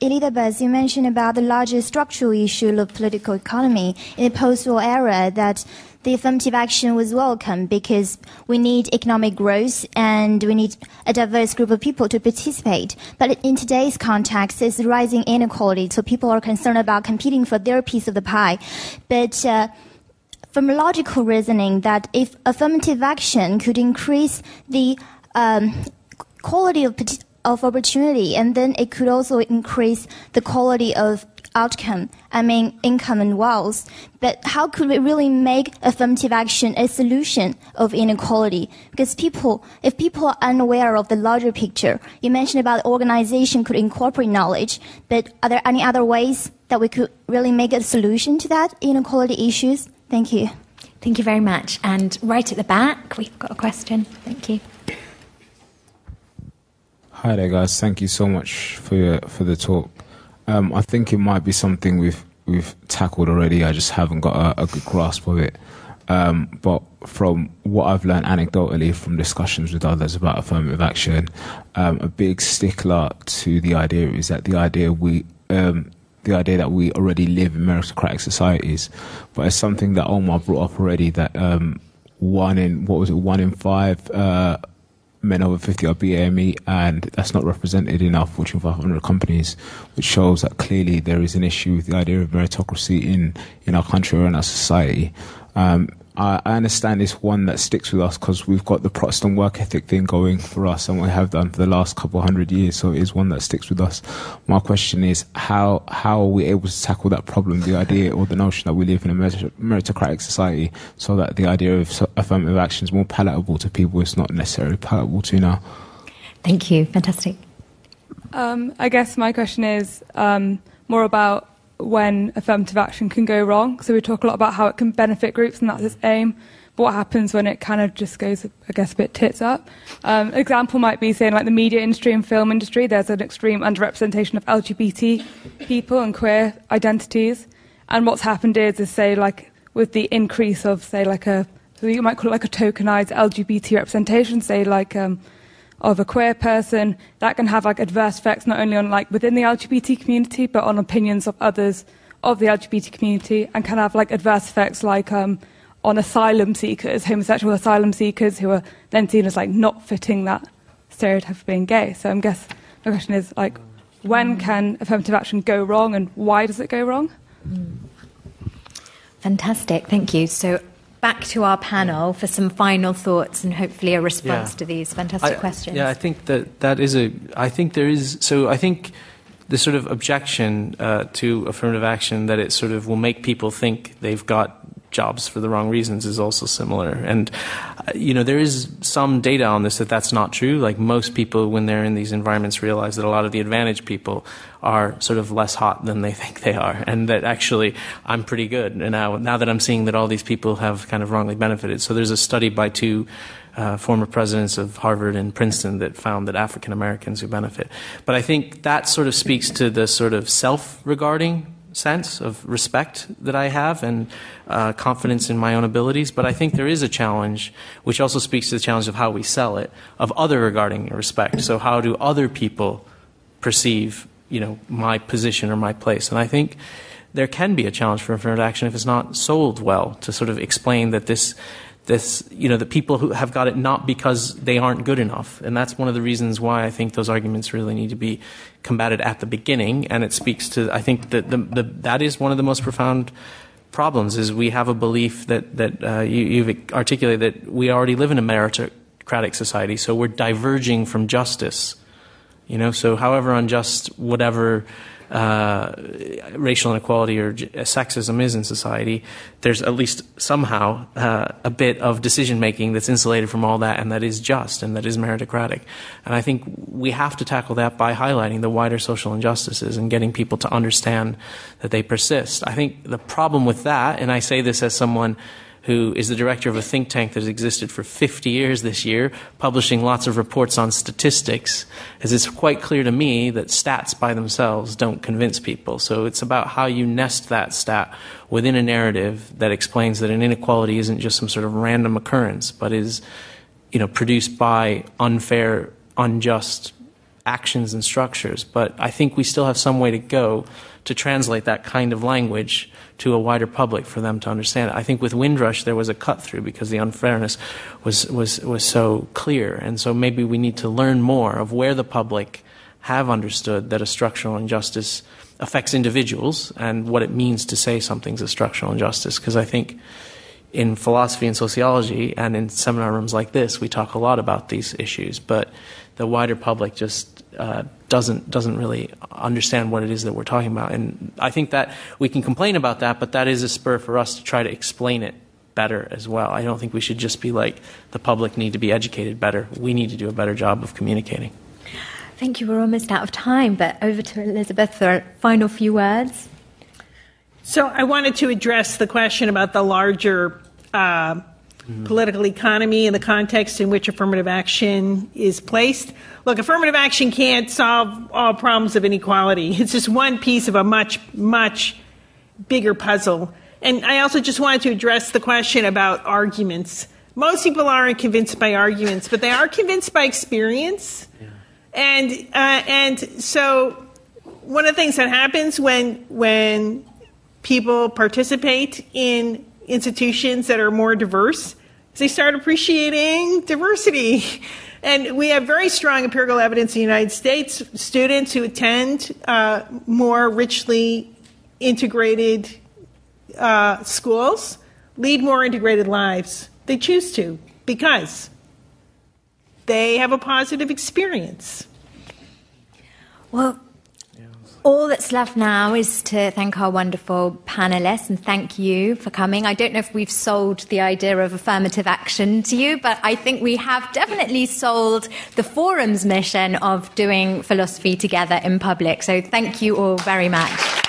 Speaker 13: Elizabeth, you mentioned about the larger structural issue of political economy in the post-war era that the affirmative action was welcome because we need economic growth and we need a diverse group of people to participate. But in today's context, there's rising inequality, so people are concerned about competing for their piece of the pie. But uh, from logical reasoning, that if affirmative action could increase the um, quality of, of opportunity, and then it could also increase the quality of outcome, I mean income and wealth. But how could we really make affirmative action a solution of inequality? Because people, if people are unaware of the larger picture, you mentioned about organization could incorporate knowledge, but are there any other ways that we could really make a solution to that inequality issues? Thank you.
Speaker 2: Thank you very much. And right at the back, we've got a question. Thank you.
Speaker 14: Hi there, guys. Thank you so much for your, for the talk. Um, I think it might be something we've we've tackled already. I just haven't got a, a good grasp of it. Um, but from what I've learned anecdotally from discussions with others about affirmative action, um, a big stickler to the idea is that the idea we um, the idea that we already live in meritocratic societies, but it's something that Omar brought up already that um, one in what was it one in five uh, men over 50 are BAME, and that's not represented in our Fortune 500 companies, which shows that clearly there is an issue with the idea of meritocracy in, in our country or in our society. Um, I, I understand it's one that sticks with us because we've got the Protestant work ethic thing going for us, and we have done for the last couple of hundred years. So it is one that sticks with us. My question is, how how are we able to tackle that problem? The idea or the notion that we live in a meritocratic society, so that the idea of affirmative action is more palatable to people, it's not necessarily palatable to now.
Speaker 2: Thank you. Fantastic.
Speaker 9: Um, I guess my question is um, more about when affirmative action can go wrong. So we talk a lot about how it can benefit groups, and that's its aim. But what happens when it kind of just goes, I guess, a bit tits up? Um, example might be saying like the media industry and film industry. There's an extreme underrepresentation of LGBT people and queer identities. And what's happened is, is say like with the increase of say like a, you might call it like a tokenized LGBT representation, say like um, of a queer person, that can have like adverse effects not only on like within the LGBT community, but on opinions of others of the LGBT community, and can have like adverse effects like um, on asylum seekers, homosexual asylum seekers, who are then seen as like not fitting that stereotype of being gay. So I guess my question is like, when can affirmative action go wrong, and why does it go wrong?
Speaker 2: Fantastic, thank you. So back to our panel for some final thoughts and hopefully a response
Speaker 4: Yeah.
Speaker 2: to these fantastic
Speaker 4: I-
Speaker 2: questions.
Speaker 4: Yeah, I think that that is a. I think there is. So I think the sort of objection uh, to affirmative action that it sort of will make people think they've got jobs for the wrong reasons is also similar. And uh, you know, there is some data on this that that's not true. Like most people, when they're in these environments, realize that a lot of the advantaged people are sort of less hot than they think they are, and that actually I'm pretty good. And now, now that I'm seeing that all these people have kind of wrongly benefited. So there's a study by two uh, former presidents of Harvard and Princeton that found that African Americans who benefit. But I think that sort of speaks to the sort of self regarding sense of respect that I have and uh, confidence in my own abilities. But I think there is a challenge, which also speaks to the challenge of how we sell it, of other regarding respect. So, how do other people perceive, you know, my position or my place? And I think there can be a challenge for affirmative action if it's not sold well to sort of explain that this this you know the people who have got it not because they aren't good enough. And that's one of the reasons why i think those arguments really need to be combated at the beginning. And it speaks to i think that the, the that is one of the most profound problems is we have a belief that that uh, you, you've articulated that we already live in a meritocratic society so we're diverging from justice. You know so however unjust whatever uh, racial inequality or sexism is in society, there's at least somehow uh, a bit of decision making that's insulated from all that and that is just and that is meritocratic. And I think we have to tackle that by highlighting the wider social injustices and getting people to understand that they persist. I think the problem with that, and I say this as someone who is the director of a think tank that has existed for 50 years this year, publishing lots of reports on statistics, as it's quite clear to me that stats by themselves don't convince people. So it's about how you nest that stat within a narrative that explains that an inequality isn't just some sort of random occurrence, but is, you know, produced by unfair, unjust actions and structures. But I think we still have some way to go to translate that kind of language to a wider public for them to understand it. I think with Windrush there was a cut through because the unfairness was, was, was so clear. And so maybe we need to learn more of where the public have understood that a structural injustice affects individuals and what it means to say something's a structural injustice. Because I think in philosophy and sociology and in seminar rooms like this, we talk a lot about these issues, but the wider public just uh, doesn't doesn't really understand what it is that we're talking about. And I think that we can complain about that, but that is a spur for us to try to explain it better as well. I don't think we should just be like the public need to be educated better. We need to do a better job of communicating.
Speaker 2: Thank you. We're almost out of time, but over to Elizabeth for a final few words.
Speaker 3: So I wanted to address the question about the larger uh, political economy and the context in which affirmative action is placed. Look, affirmative action can't solve all problems of inequality. It's just one piece of a much, much bigger puzzle. And I also just wanted to address the question about arguments. Most people aren't convinced by arguments, but they are convinced by experience. And uh, and so one of the things that happens when when people participate in institutions that are more diverse they start appreciating diversity. And we have very strong empirical evidence in the United States. Students who attend uh, more richly integrated uh, schools lead more integrated lives. They choose to because they have a positive experience.
Speaker 2: Well, all that's left now is to thank our wonderful panelists and thank you for coming. I don't know if we've sold the idea of affirmative action to you, but I think we have definitely sold the forum's mission of doing philosophy together in public. So thank you all very much.